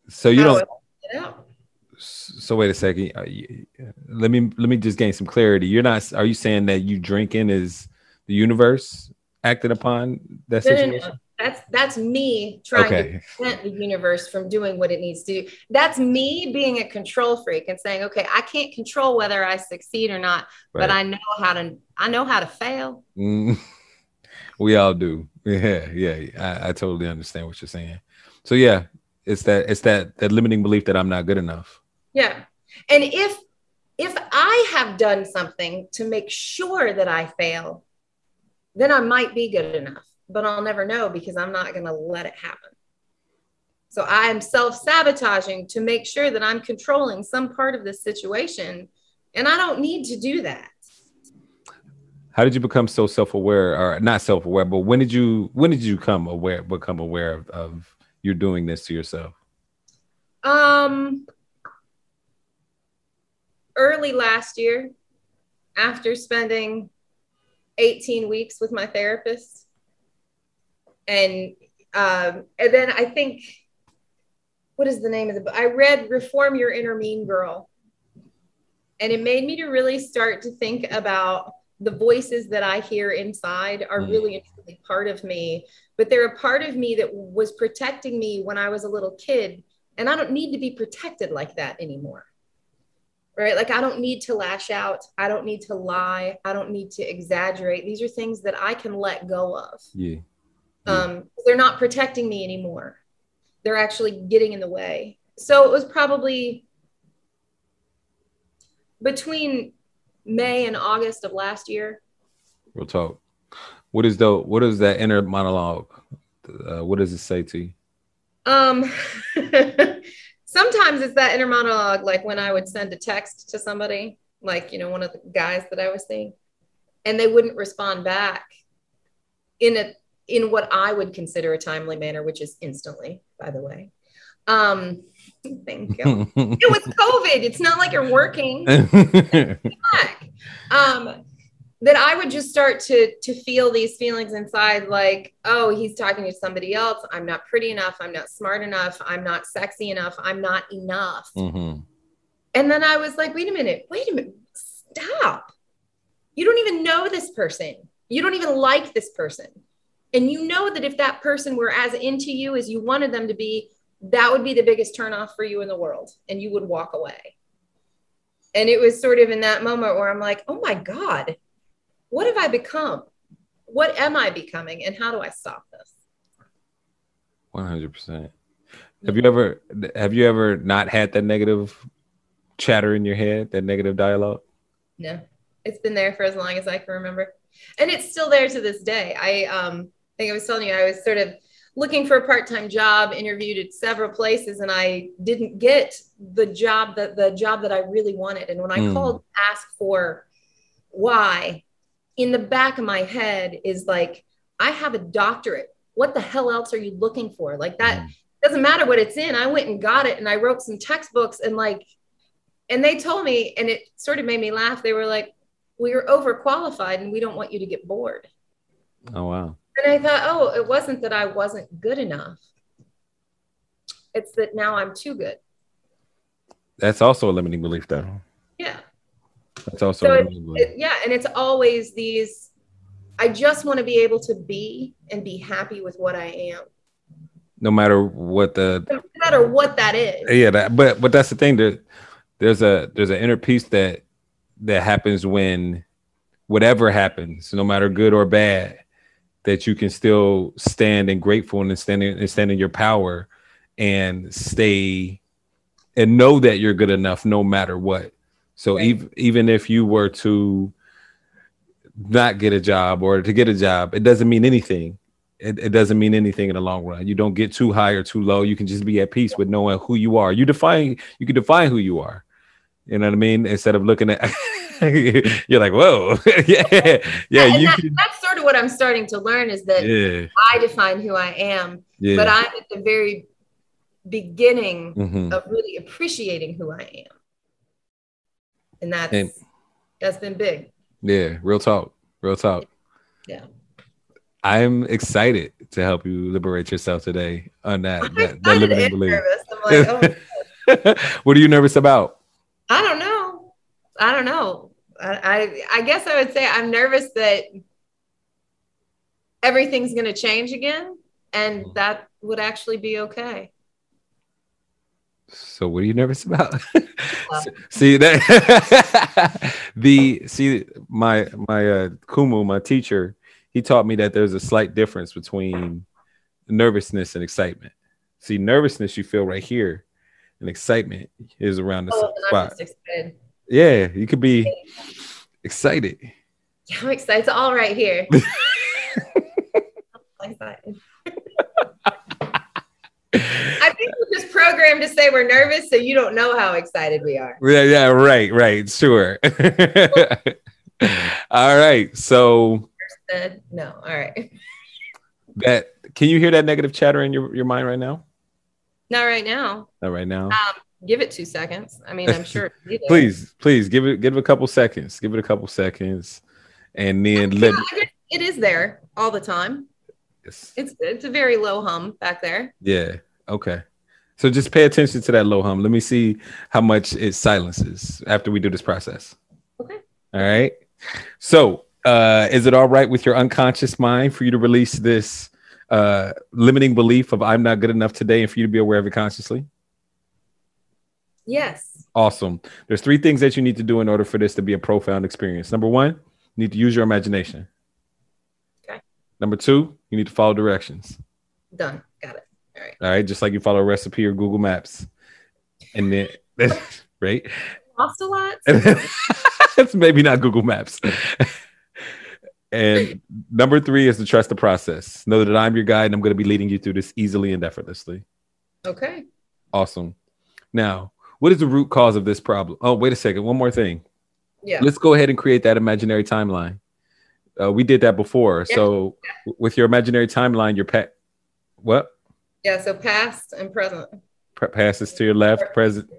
So you How don't. do I get out? So wait a second. Uh, let me let me just gain some clarity. You're not. Are you saying that you drinking is the universe acting upon that situation? That's that's me trying Okay. to prevent the universe from doing what it needs to do. That's me being a control freak and saying, okay, I can't control whether I succeed or not, but I know how to I know how to fail. Mm, we all do. Yeah, yeah. I, I totally understand what you're saying. So yeah, it's that it's that that limiting belief that I'm not good enough. Yeah. And if if I have done something to make sure that I fail, then I might be good enough, but I'll never know because I'm not going to let it happen. So I am self-sabotaging to make sure that I'm controlling some part of this situation, and I don't need to do that. How did you become so self-aware, or not self-aware, but when did you when did you come aware become aware of, of you're doing this to yourself? Um, early last year, after spending 18 weeks with my therapist, and um, and then I think, what is the name of the book? I read "Reform Your Inner Mean Girl," and it made me to really start to think about the voices that I hear inside are Mm. really truly part of me, but they're a part of me that was protecting me when I was a little kid and I don't need to be protected like that anymore. Right? Like, I don't need to lash out. I don't need to lie. I don't need to exaggerate. These are things that I can let go of. Yeah. Um, they're not protecting me anymore. They're actually getting in the way. So it was probably between May and August of last year. Real talk. What is the what is that inner monologue? Uh, what does it say to you? Um, sometimes it's that inner monologue, like when I would send a text to somebody, like, you know, one of the guys that I was seeing, and they wouldn't respond back in a in what I would consider a timely manner, which is instantly, by the way. Um, thank you. it was COVID. It's not like you're working. Um, that I would just start to to feel these feelings inside, like, oh, he's talking to somebody else. I'm not pretty enough. I'm not smart enough. I'm not sexy enough. I'm not enough. Mhm. And then I was like, wait a minute, wait a minute, stop. You don't even know this person. You don't even like this person. And you know that if that person were as into you as you wanted them to be, that would be the biggest turnoff for you in the world. And you would walk away. And it was sort of in that moment where I'm like, oh my God, what have I become? What am I becoming? And how do I stop this? One hundred percent. Have you ever have you ever not had that negative chatter in your head, that negative dialogue? No, it's been there for as long as I can remember. And it's still there to this day. I um think I was telling you I was sort of looking for a part-time job, interviewed at several places, and I didn't get the job that the job that I really wanted. And when I Mm. called to ask for why, in the back of my head is like, I have a doctorate. What the hell else are you looking for? Like that Mhm. doesn't matter what it's in. I went and got it and I wrote some textbooks and like, and they told me, and it sort of made me laugh. They were like, well, you're overqualified and we don't want you to get bored. Oh wow. And I thought, oh, it wasn't that I wasn't good enough. It's that now I'm too good. That's also a limiting belief, though. Yeah. That's also So a it- limiting belief. It- yeah. And it's always these, I just want to be able to be and be happy with what I am. no matter what the No matter what that is. Yeah, that, but but that's the thing. There, there's a there's an inner peace that that happens when whatever happens, no matter good or bad, that you can still stand and grateful and stand in, and stand in your power and stay and know that you're good enough no matter what. So Right. even even if you were to not get a job or to get a job, it doesn't mean anything. It, it doesn't mean anything in the long run. You don't get too high or too low. You can just be at peace with knowing who you are. You define you can define who you are. You know what I mean? Instead of looking at you're like, whoa, yeah, yeah, and you that- can, sort of what I'm starting to learn is that yeah, I define who I am, yeah. but I'm at the very beginning Mhm. of really appreciating who I am. And that's And- that's been big. Yeah, real talk. Real talk. Yeah. I'm excited to help you liberate yourself today on that. I'm that, that limiting belief. nervous. I'm like, oh, what are you nervous about? I don't know. I don't know. I, I I guess I would say I'm nervous that everything's going to change again, and Mm. that would actually be okay. So what are you nervous about? see that the see my my uh Kumu, my teacher, he taught me that there's a slight difference between nervousness and excitement. See, nervousness you feel right here, and excitement is around the Oh, same and I'm spot. Yeah, you could be excited. Yeah, I'm excited. It's all right here. I think we're just programmed to say we're nervous, so you don't know how excited we are. Yeah, yeah, right, right, sure. All right. So no, all right. that can you hear that negative chatter in your, your mind right now? Not right now. Not right now. Um, give it two seconds. I mean, I'm sure. it'll be there. Please, please give it give it a couple seconds. Give it a couple seconds. And then let Yeah, I guess it is there all the time. Yes. It's it's a very low hum back there. yeah. Okay. So just pay attention to that low hum. Let me see how much it silences after we do this process. Okay. All right. So, uh, is it all right with your unconscious mind for you to release this uh, limiting belief of I'm not good enough today and for you to be aware of it consciously? Yes. Awesome. There's three things that you need to do in order for this to be a profound experience. Number one, you need to use your imagination. Number two, you need to follow directions. Done. Got it. All right. All right. Just like you follow a recipe or Google Maps. And then, right? Lost a lot. it's maybe not Google Maps. and number three is to trust the process. Know that I'm your guide and I'm going to be leading you through this easily and effortlessly. Okay. Awesome. Now, what is the root cause of this problem? Oh, wait a second. One more thing. Yeah. Let's go ahead and create that imaginary timeline. Uh, we did that before. Yeah. So, w- with your imaginary timeline, your pet, what? Yeah. So past and present. Pre- past is to your left, present,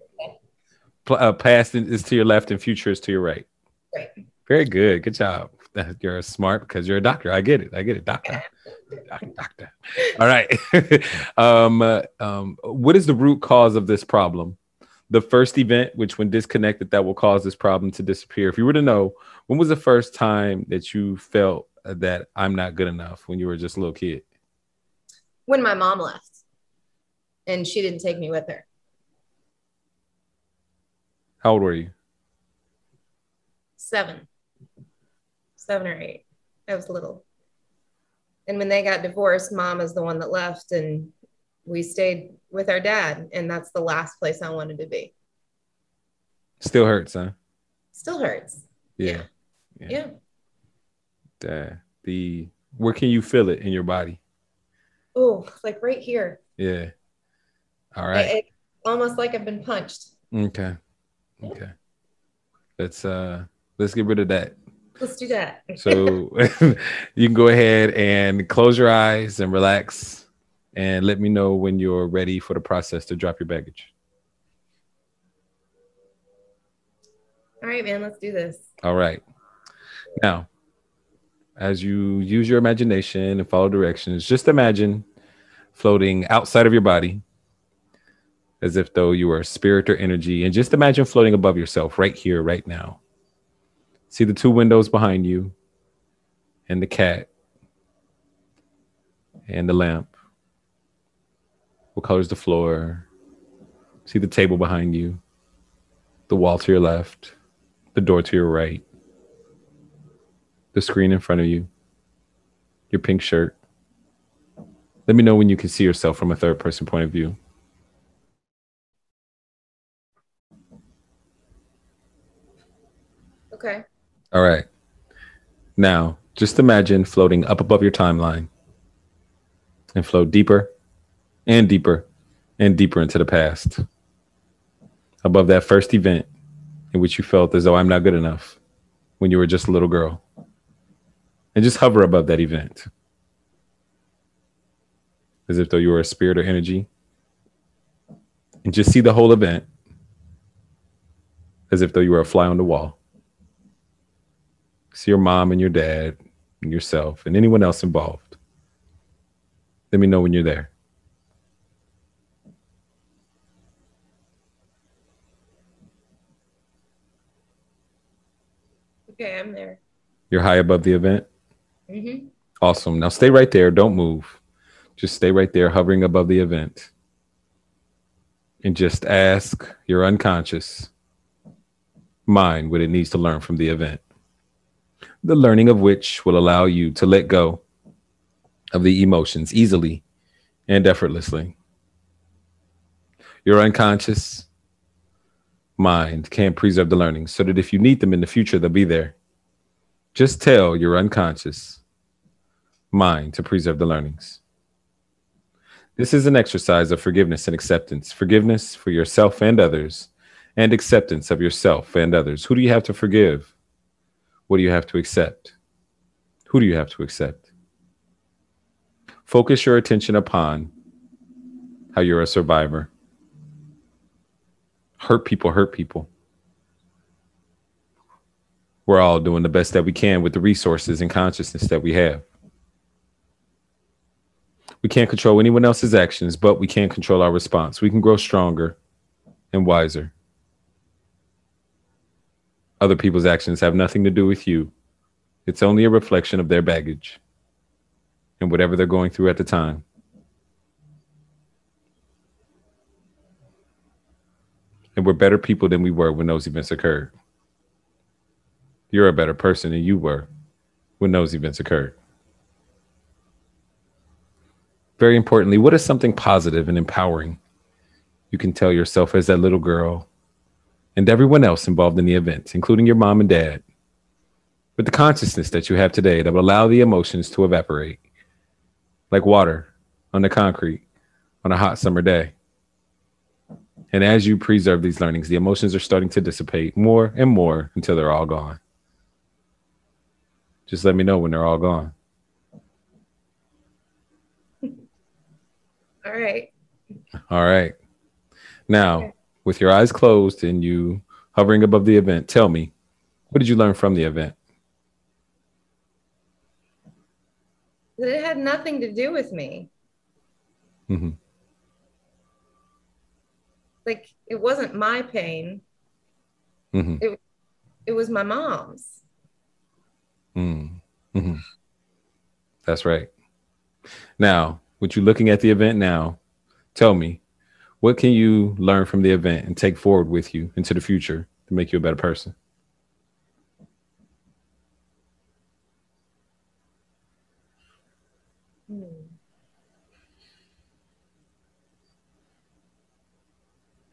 uh, past is to your left, and future is to your right. Right. Very good. Good job. You're smart because you're a doctor. I get it. I get it. Doctor. Doc- Doctor. All right. um, uh, um, what is the root cause of this problem? The first event, which when disconnected, that will cause this problem to disappear. If you were to know, when was the first time that you felt that I'm not good enough when you were just a little kid? When my mom left, and she didn't take me with her. How old were you? Seven. Seven or eight. I was little. And when they got divorced, mom is the one that left, and we stayed with our dad, and that's the last place I wanted to be. Still hurts, huh? Still hurts. Yeah. Yeah. The, the where can you feel it in your body? Oh, like right here. Yeah. All right. It- it- almost like I've been punched. Okay. Okay. Let's uh let's get rid of that. Let's do that. So you can go ahead and close your eyes and relax and let me know when you're ready for the process to drop your baggage. All right, man, let's do this. All right. Now, as you use your imagination and follow directions, just imagine floating outside of your body as if though you were a spirit or energy, and just imagine floating above yourself right here, right now. See the two windows behind you, and the cat, and the lamp. What color is the floor? See the table behind you, the wall to your left, the door to your right, the screen in front of you, your pink shirt. Let me know when you can see yourself from a third person point of view. Okay. All right. Now, just imagine floating up above your timeline and float deeper and deeper and deeper into the past. Above that first event in which you felt as though I'm not good enough when you were just a little girl. And just hover above that event as if though you were a spirit or energy. And just see the whole event as if though you were a fly on the wall. See your mom and your dad and yourself and anyone else involved. Let me know when you're there. Okay, I'm there. You're high above the event? Mm-hmm. Awesome. Now stay right there. Don't move. Just stay right there, hovering above the event. And just ask your unconscious mind what it needs to learn from the event. The learning of which will allow you to let go of the emotions easily and effortlessly. Your unconscious mind can preserve the learning so that if you need them in the future, they'll be there. Just tell your unconscious mind to preserve the learnings. This is an exercise of forgiveness and acceptance forgiveness for yourself and others, and acceptance of yourself and others. Who do you have to forgive? What do you have to accept? Who do you have to accept? Focus your attention upon how you're a survivor. Hurt people hurt people. We're all doing the best that we can with the resources and consciousness that we have. We can't control anyone else's actions, but we can control our response. We can grow stronger and wiser. Other people's actions have nothing to do with you. It's only a reflection of their baggage and whatever they're going through at the time. And we're better people than we were when those events occurred. You're a better person than you were when those events occurred. Very importantly, what is something positive and empowering you can tell yourself as that little girl and everyone else involved in the event, including your mom and dad, with the consciousness that you have today that will allow the emotions to evaporate like water on the concrete on a hot summer day. And as you preserve these learnings, the emotions are starting to dissipate more and more until they're all gone. Just let me know when they're all gone. All right. All right. Now, with your eyes closed and you hovering above the event, tell me, what did you learn from the event? That it had nothing to do with me. Mm-hmm. Like it wasn't my pain. Mm-hmm. It, it was my mom's. Mm-hmm. That's right. Now, with you looking at the event now, tell me, what can you learn from the event and take forward with you into the future to make you a better person?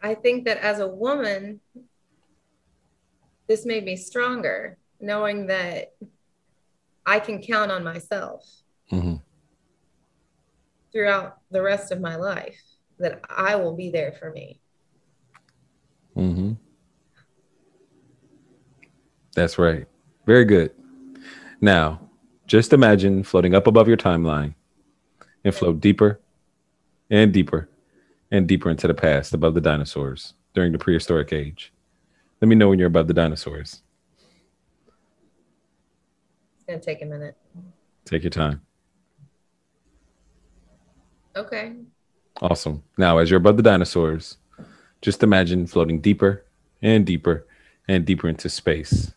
I think that as a woman, this made me stronger, knowing that I can count on myself. Mm-hmm throughout the rest of my life that I will be there for me. Mm-hmm. That's right. Very good. Now, just imagine floating up above your timeline and float deeper and deeper and deeper into the past above the dinosaurs during the prehistoric age. Let me know when you're above the dinosaurs. It's going to take a minute. Take your time. Okay. Awesome. Now, as you're above the dinosaurs, just imagine floating deeper and deeper and deeper into space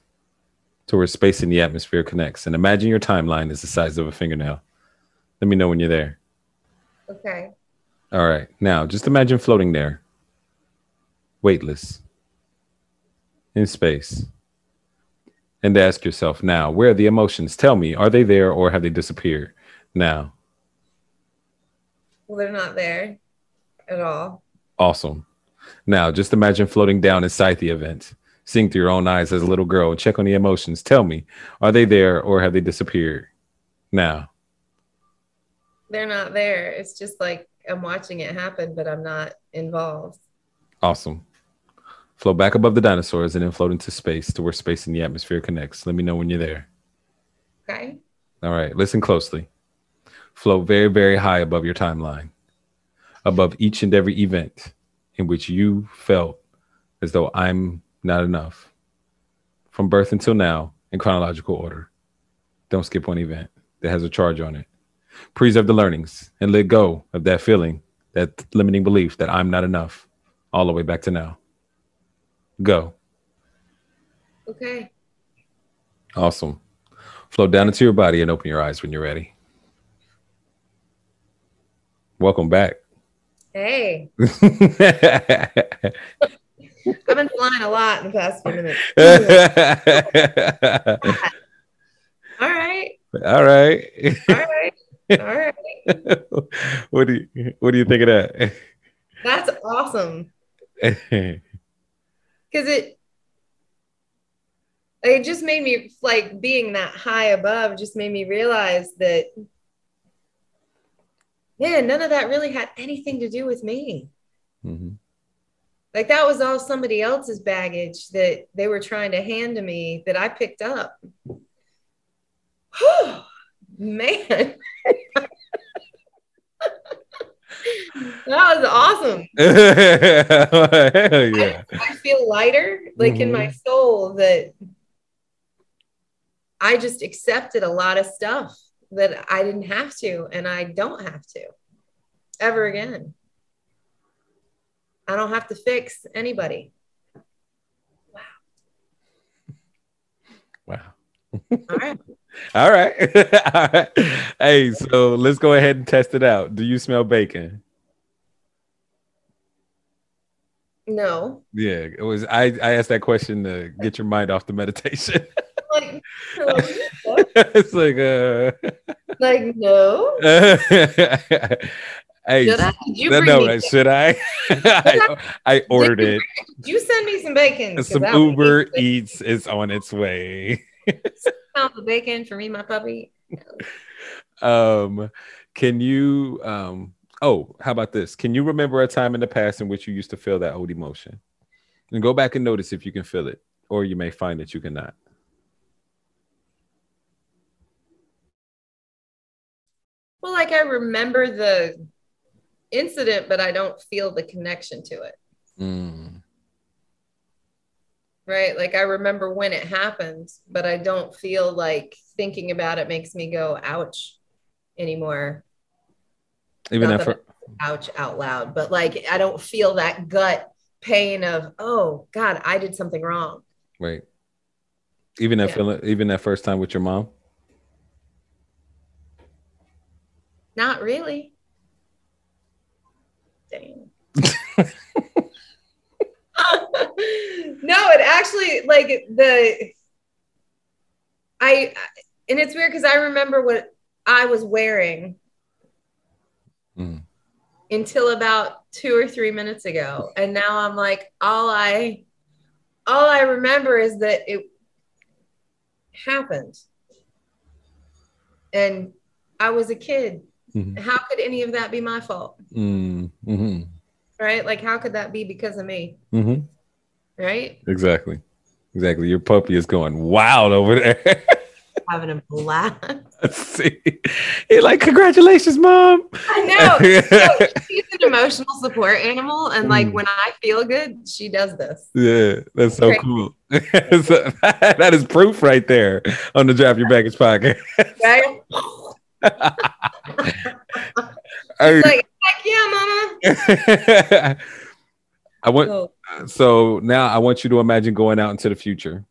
to where space and the atmosphere connects. And imagine your timeline is the size of a fingernail. Let me know when you're there. Okay. All right. Now, just imagine floating there weightless, in space. And ask yourself now, where are the emotions? Tell me, are they there or have they disappeared now? Well, they're not there at all. Awesome. Now, just imagine floating down inside the event, seeing through your own eyes as a little girl, and check on the emotions. Tell me, are they there or have they disappeared now? They're not there. It's just like I'm watching it happen, but I'm not involved. Awesome. Float back above the dinosaurs and then float into space to where space and the atmosphere connects. Let me know when you're there. Okay. All right. Listen closely. Float very, very high above your timeline, above each and every event in which you felt as though I'm not enough from birth until now in chronological order. Don't skip one event that has a charge on it. Preserve the learnings and let go of that feeling, that limiting belief that I'm not enough, all the way back to now. Go. Okay. Awesome. Float down into your body and open your eyes when you're ready. Welcome back. Hey. I've been flying a lot in the past few minutes. All right. All right. All right. All right. what do you what do you think of that? That's awesome. Cause it it just made me like being that high above just made me realize that man, none of that really had anything to do with me. Mhm. Like that was all somebody else's baggage that they were trying to hand to me that I picked up. Man. that was awesome. Hell yeah. I feel lighter, like in my mm-hmm. soul, that I just accepted a lot of stuff that I didn't have to, and I don't have to ever again. I don't have to fix anybody. Wow. Wow. All right. All right. All right. Hey, so let's go ahead and test it out. Do you smell bacon? No. Yeah, it was I, I asked that question to get your mind off the meditation. Like, like, it's like uh like, no. hey, Should I? Did you no, bring no, me should I? I? I ordered it. Did you send me some bacon. Some that would be Uber. Eats is on its way. Pound of bacon for me, my puppy. Um, can you um oh, how about this? Can you remember a time in the past in which you used to feel that old emotion? And go back and notice if you can feel it, or you may find that you cannot. Well, like I remember the incident, but I don't feel the connection to it. Mm, Right. Like I remember when it happened, but I don't feel like thinking about it makes me go, ouch anymore. Even Not that Ouch out loud. But like I don't feel that gut pain of, oh God, I did something wrong. Right. Even that Yeah. feeling, even that first time with your mom. Not really. Dang. No, it actually like the I and it's weird because I remember what I was wearing Mm. until about two or three minutes ago. And now I'm like, all I all I remember is that it happened. And I was a kid. Mhm. How could any of that be my fault? Mm, mhm, Right? Like how could that be because of me? mhm. Right? Exactly. Exactly. Your puppy is going wild over there. Having a blast. See. He like, congratulations, mom. I know. So she's an emotional support animal. And like Mm. when I feel good, she does this. Yeah, that's so Great. cool. So, that is proof right there on the Drop Your Baggage podcast. Right? Hey, like, yeah, mama. I want So, so now I want you to imagine going out into the future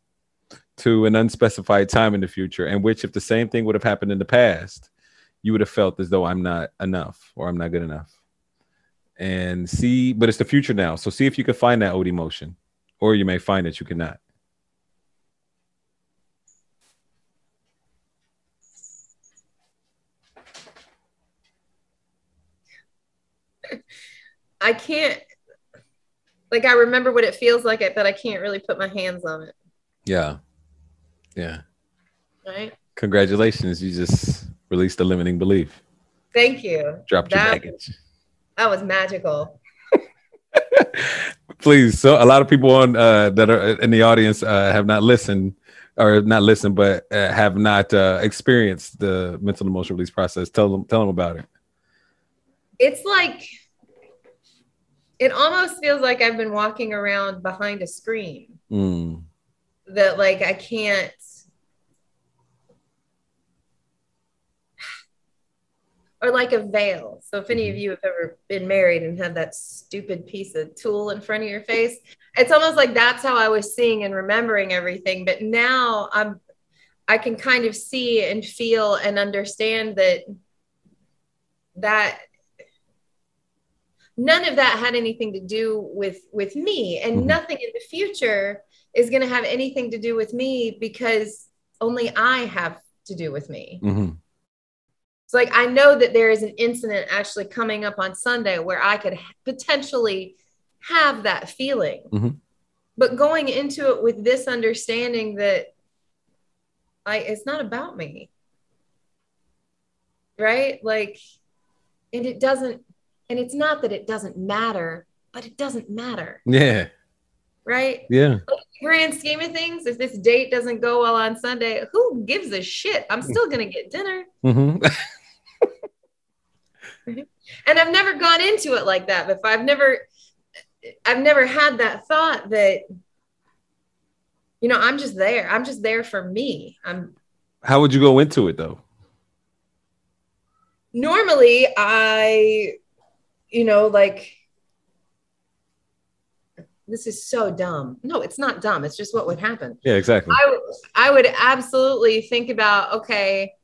to an unspecified time in the future, in which if the same thing would have happened in the past, you would have felt as though I'm not enough or I'm not good enough. and see, but it's the future now. So see if you can find that old emotion, or you may find that you cannot. I can't like I remember what it feels like it, but I can't really put my hands on it. Yeah. Yeah. Right. Congratulations. You just released a limiting belief. Thank you. Dropped your That- baggage. That was magical. Please. So a lot of people on uh, that are in the audience uh, have not listened or not listened, but uh, have not uh, experienced the mental emotional release process. Tell them, tell them about it. It's like it almost feels like I've been walking around behind a screen Mm. that like I can't or like a veil. So if any of you have ever been married and had that stupid piece of tulle in front of your face, it's almost like that's how I was seeing and remembering everything. But now I'm I can kind of see and feel and understand that that none of that had anything to do with with me and Mhm. nothing in the future is going to have anything to do with me because only I have to do with me. hmm It's like I know that there is an incident actually coming up on Sunday where I could potentially have that feeling. Mhm. But going into it with this understanding that I it's not about me. Right? Like and it doesn't and it's not that it doesn't matter, but it doesn't matter, Yeah. right? Yeah. grand scheme of things, if this date doesn't go well on Sunday, who gives a shit? I'm still gonna get dinner. hmm And I've never gone into it like that before. I've never I've never had that thought that you know, I'm just there. I'm just there for me. I'm How would you go into it though? normally I you know, like this is so dumb. No, it's not dumb. It's just what would happen. Yeah, exactly. I would I would absolutely think about okay,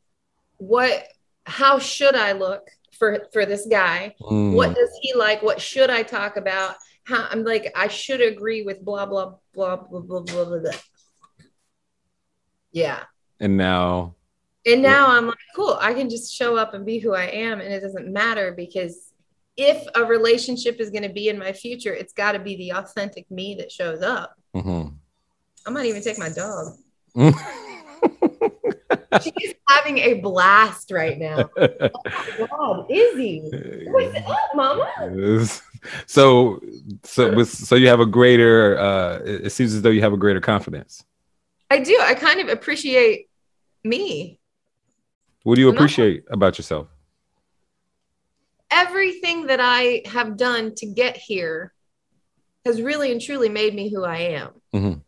what how should I look for for this guy? Mm. What does he like? What should I talk about? How I'm like I should agree with blah blah blah blah blah blah blah. blah. Yeah. And now, And now I'm like, cool, I can just show up and be who I am and it doesn't matter because if a relationship is going to be in my future, it's got to be the authentic me that shows up. Mhm. I might even take my dog. She's having a blast right now. Oh my God, Izzy. What's up, mama? So so so you have a greater uh it seems as though you have a greater confidence I do. I kind of appreciate me. what do you appreciate about yourself Everything that I have done to get here has really and truly made me who I am. Mhm.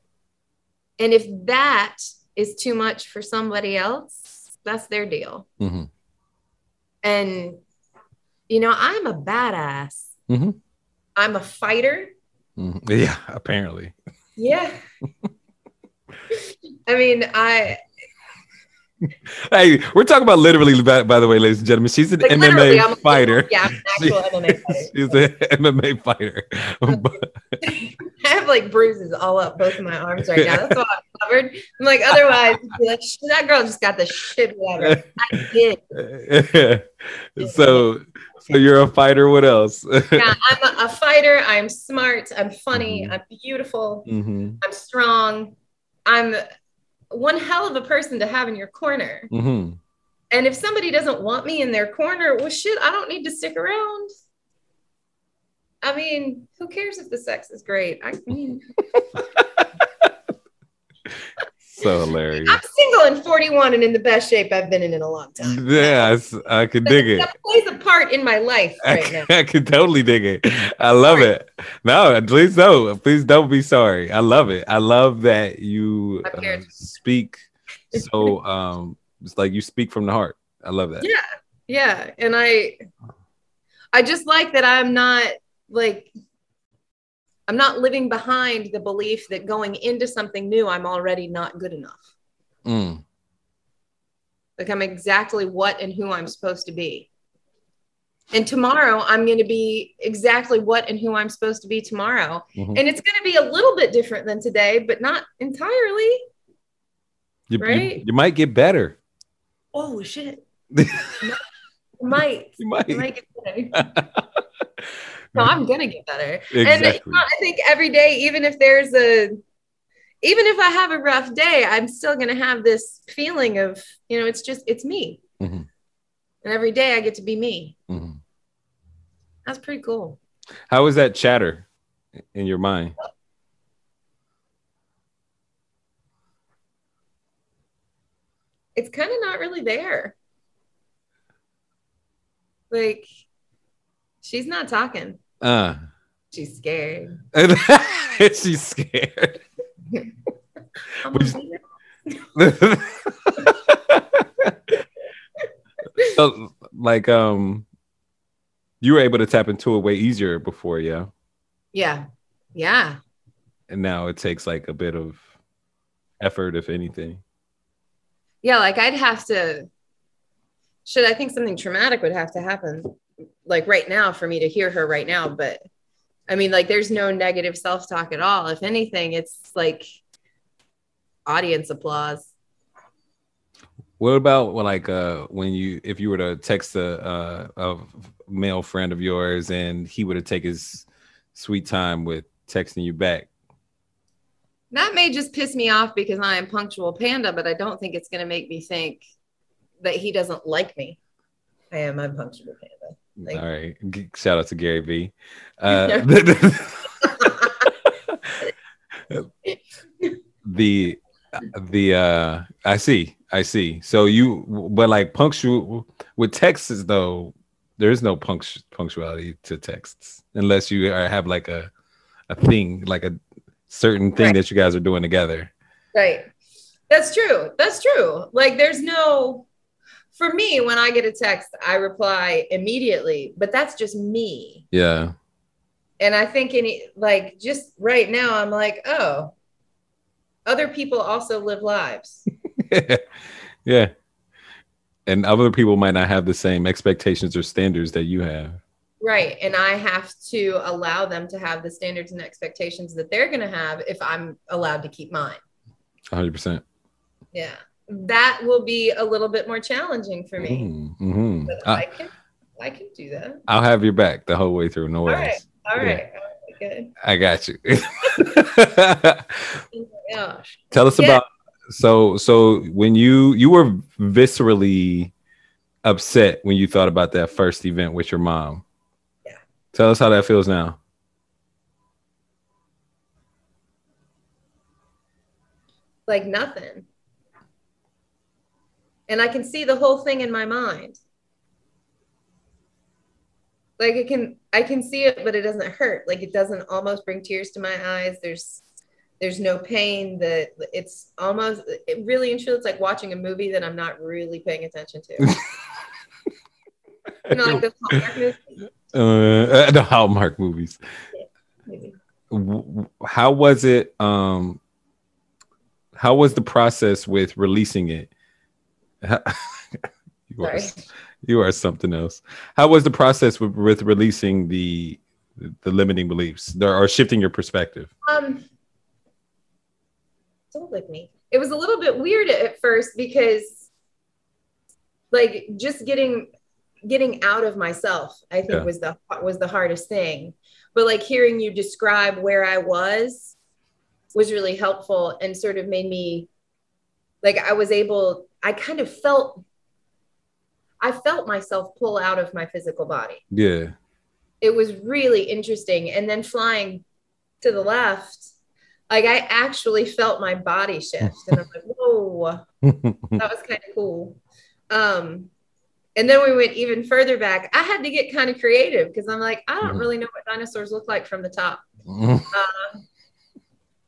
And if that is too much for somebody else, that's their deal. Mhm. And, you know, I'm a badass. Mhm. I'm a fighter. Mhm. yeah apparently Yeah. I mean, I hey we're talking about literally by, by the way ladies and gentlemen she's an like I'm mma fighter Yeah, an actual MMA fighter. she's an mma fighter I have like bruises all up both of my arms right now. That's all I'm covered. I'm like, otherwise, like, that girl just got the shit out of her. I did. so so you're a fighter what else Yeah, I'm a, a fighter. I'm smart. I'm funny. Mhm. I'm beautiful. Mhm. I'm strong. I'm one hell of a person to have in your corner. Mhm. And if somebody doesn't want me in their corner, well, shit, I don't need to stick around. I mean, who cares if the sex is great? I mean, so hilarious I'm single and 41 and in the best shape I've been in in a long time. yeah I could dig it That plays a part in my life I, right now. I can totally dig it. I love it. No, please don't. Please don't be sorry. I love it. I love that you uh, speak so um it's like you speak from the heart. I love that. Yeah. Yeah. And I I just like that I'm not like I'm not living behind the belief that going into something new, I'm already not good enough. Mm, Like I'm exactly what and who I'm supposed to be. And tomorrow I'm going to be exactly what and who I'm supposed to be tomorrow. Mhm. And it's going to be a little bit different than today, but not entirely. You, you- Right? you might get better. Oh, shit. Might. You might. I might get better. No, I'm gonna get better. And Exactly. you know, I think every day, even if there's a, even if I have a rough day, I'm still gonna have this feeling of, you know, it's just it's me. Mhm. And every day I get to be me. Mhm. That's pretty cool. How is that chatter in your mind? It's kind of not really there. Like, she's not talking. Uh, She's scared. she's scared. So, like, um, you were able to tap into it way easier before, yeah. yeah, yeah. And now it takes like a bit of effort, if anything. yeah like i'd have to should i think something traumatic would have to happen like right now for me to hear her right now but i mean like there's no negative self-talk at all. If anything it's like audience applause. What about like uh when you if you were to text a uh, a male friend of yours and he were to take his sweet time with texting you back? that may just piss me off because i am punctual panda but i don't think it's going to make me think that he doesn't like me. I am i'm punctual panda Like- All right, shout out to Gary V. Uh, the the uh I see, I see. So you but like punctual with texts though, there is no punctu- punctuality to texts unless you are, have like a a thing like a certain thing Right. that you guys are doing together. Right. That's true. That's true. Like there's no for me when I get a text, I reply immediately, but that's just me. Yeah. And I think any like just right now I'm like, "Oh, other people also live lives." yeah. And other people might not have the same expectations or standards that you have. right. And I have to allow them to have the standards and expectations that they're going to have if I'm allowed to keep mine. 100%. Yeah. That will be a little bit more challenging for me. hmm But I, I can I can do that. I'll have your back the whole way through. No worries. All right. All Yeah. right. Good. I got you. Oh my gosh. Tell us Yeah. about so so when you you were viscerally upset when you thought about that first event with your mom. Yeah. Tell us how that feels now. Like nothing. And I can see the whole thing in my mind. Like it can I can see it, but it doesn't hurt. Like it doesn't almost bring tears to my eyes. There's there's no pain that it's almost it really and truly it's like watching a movie that I'm not really paying attention to. you know, like those Hallmark movies. uh, the Hallmark movies. Maybe. W- w- How was it? Um, how was the process with releasing it? you, are, you are something else. How was the process with, with releasing the the limiting beliefs or shifting your perspective? Um, don't lick me. It was a little bit weird at first because, like, just getting getting out of myself, I think Yeah. was the was the hardest thing. But like hearing you describe where I was was really helpful and sort of made me like I was able. I kind of felt. I felt myself pull out of my physical body Yeah. it was really interesting. And then flying to the left, like I actually felt my body shift, and I'm like, whoa, that was kind of cool. Um, and then we went even further back. I had to get kind of creative because I'm like, I don't Mhm. really know what dinosaurs look like from the top.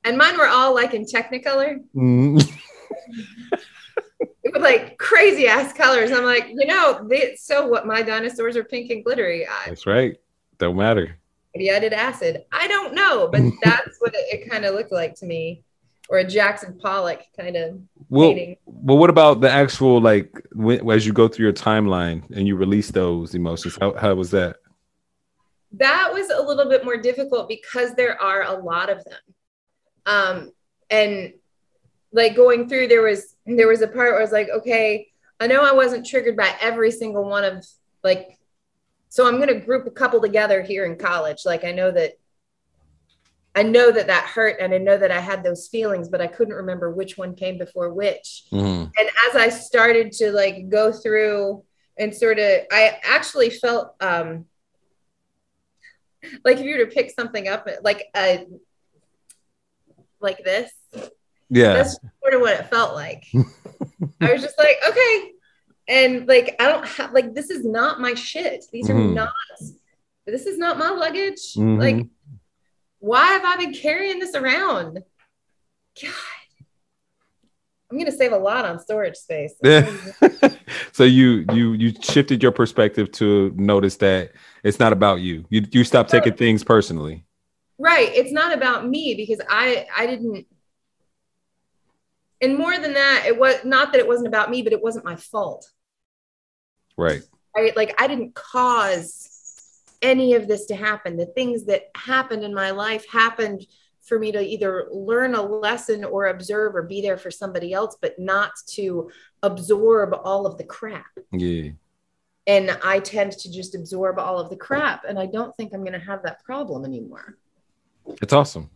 And mine were all like in Technicolor with like crazy ass colors. I'm like, you know, they, so what? My dinosaurs are pink and glittery. I, That's right. Don't matter. maybe I did acid. I don't know, but that's what it, it kind of looked like to me. or a Jackson Pollock kind of Well, painting. well, what about the actual like when, as you go through your timeline and you release those emotions? How how was that? That was a little bit more difficult because there are a lot of them. Um, and like going through, there was there was a part where I was like, okay, I know I wasn't triggered by every single one of like, so I'm gonna group a couple together here in college. Like I know that I know that that hurt and I know that I had those feelings, but I couldn't remember which one came before which. Mhm. And as I started to like go through and sort of, I actually felt um, like if you were to pick something up, like a like this, Yeah. that's sort of what it felt like. I was just like, okay. And like, I don't have, like, this is not my shit. These are Mhm. not, this is not my luggage. Mhm. Like, why have I been carrying this around? God. I'm going to save a lot on storage space. Yeah. so you you you shifted your perspective to notice that it's not about you. You you stopped taking things personally. right. It's not about me because I, I didn't, and more than that, it was not that it wasn't about me, but it wasn't my fault. Right. right? Like I didn't cause any of this to happen. The things that happened in my life happened for me to either learn a lesson or observe or be there for somebody else, but not to absorb all of the crap. Yeah. And I tend to just absorb all of the crap. And I don't think I'm going to have that problem anymore. It's awesome.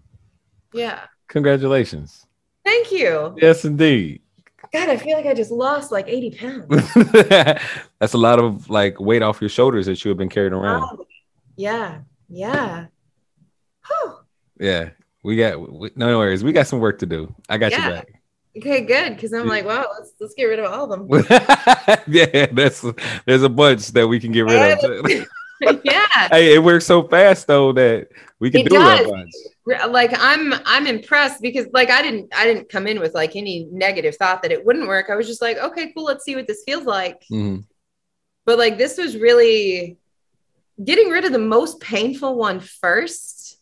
Yeah. Congratulations. Thank you. Yes, indeed. God, I feel like I just lost like 80 pounds. That's a lot of like weight off your shoulders that you have been carrying around. Wow. Yeah. Yeah. Whew. Yeah. We got we, no worries. We got some work to do. I got Yeah. you back. Okay, good. Cause I'm like, wow, let's let's get rid of all of them. yeah, that's there's a bunch that we can get rid of. yeah. hey, it works so fast though that we can It do that does. bunch. Like i'm i'm impressed because like i didn't i didn't come in with like any negative thought that it wouldn't work. I was just like okay cool let's see what this feels like. Mhm. but like this was really getting rid of the most painful one first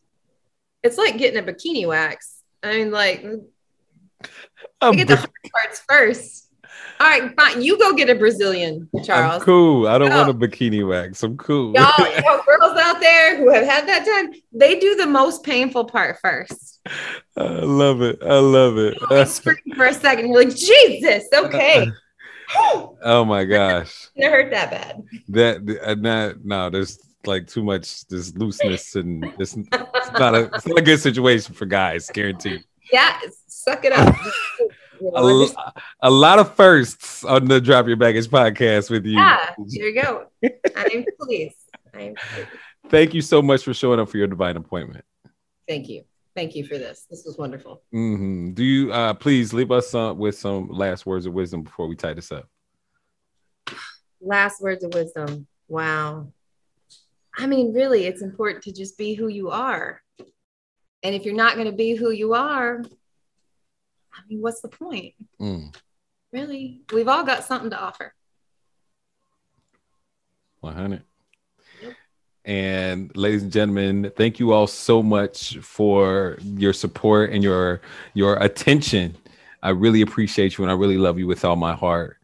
it's like getting a bikini wax. I mean like get the hard parts first all right fine you go get a brazilian Charles. I'm cool. I don't want a bikini wax. I'm cool. Y'all, y'all girls out there who have had that time, they do the most painful part first. I love it. I love it. You scream for a second, you're like, Jesus, okay. oh my gosh. It hurt that bad. That uh, not no, there's like too much this looseness and it's, it's not a it's not a good situation for guys, guaranteed. Yeah, suck it up. A, know, just- l- a lot of firsts on the Drop Your Baggage podcast with you. yeah, here you go. I'm pleased. I'm pleased. Thank you so much for showing up for your divine appointment. Thank you. Thank you for this. This was wonderful. hmm Do you uh, please leave us uh, with some last words of wisdom before we tie this up? Last words of wisdom. Wow. I mean, really, it's important to just be who you are. And if you're not going to be who you are, I mean, what's the point? Mm, Really? We've all got something to offer. 100. Yep. And ladies and gentlemen, thank you all so much for your support and your your attention. I really appreciate you and I really love you with all my heart.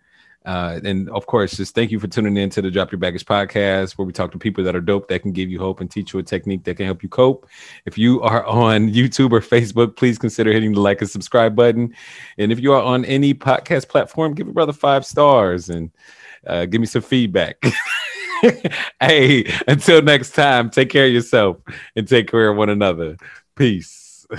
Uh, and of course, just thank you for tuning in to the Drop Your Baggage podcast, where we talk to people that are dope that can give you hope and teach you a technique that can help you cope. If you are on YouTube or Facebook, please consider hitting the like and subscribe button. And if you are on any podcast platform, give a brother five stars and uh, give me some feedback. hey, until next time, take care of yourself and take care of one another. Peace.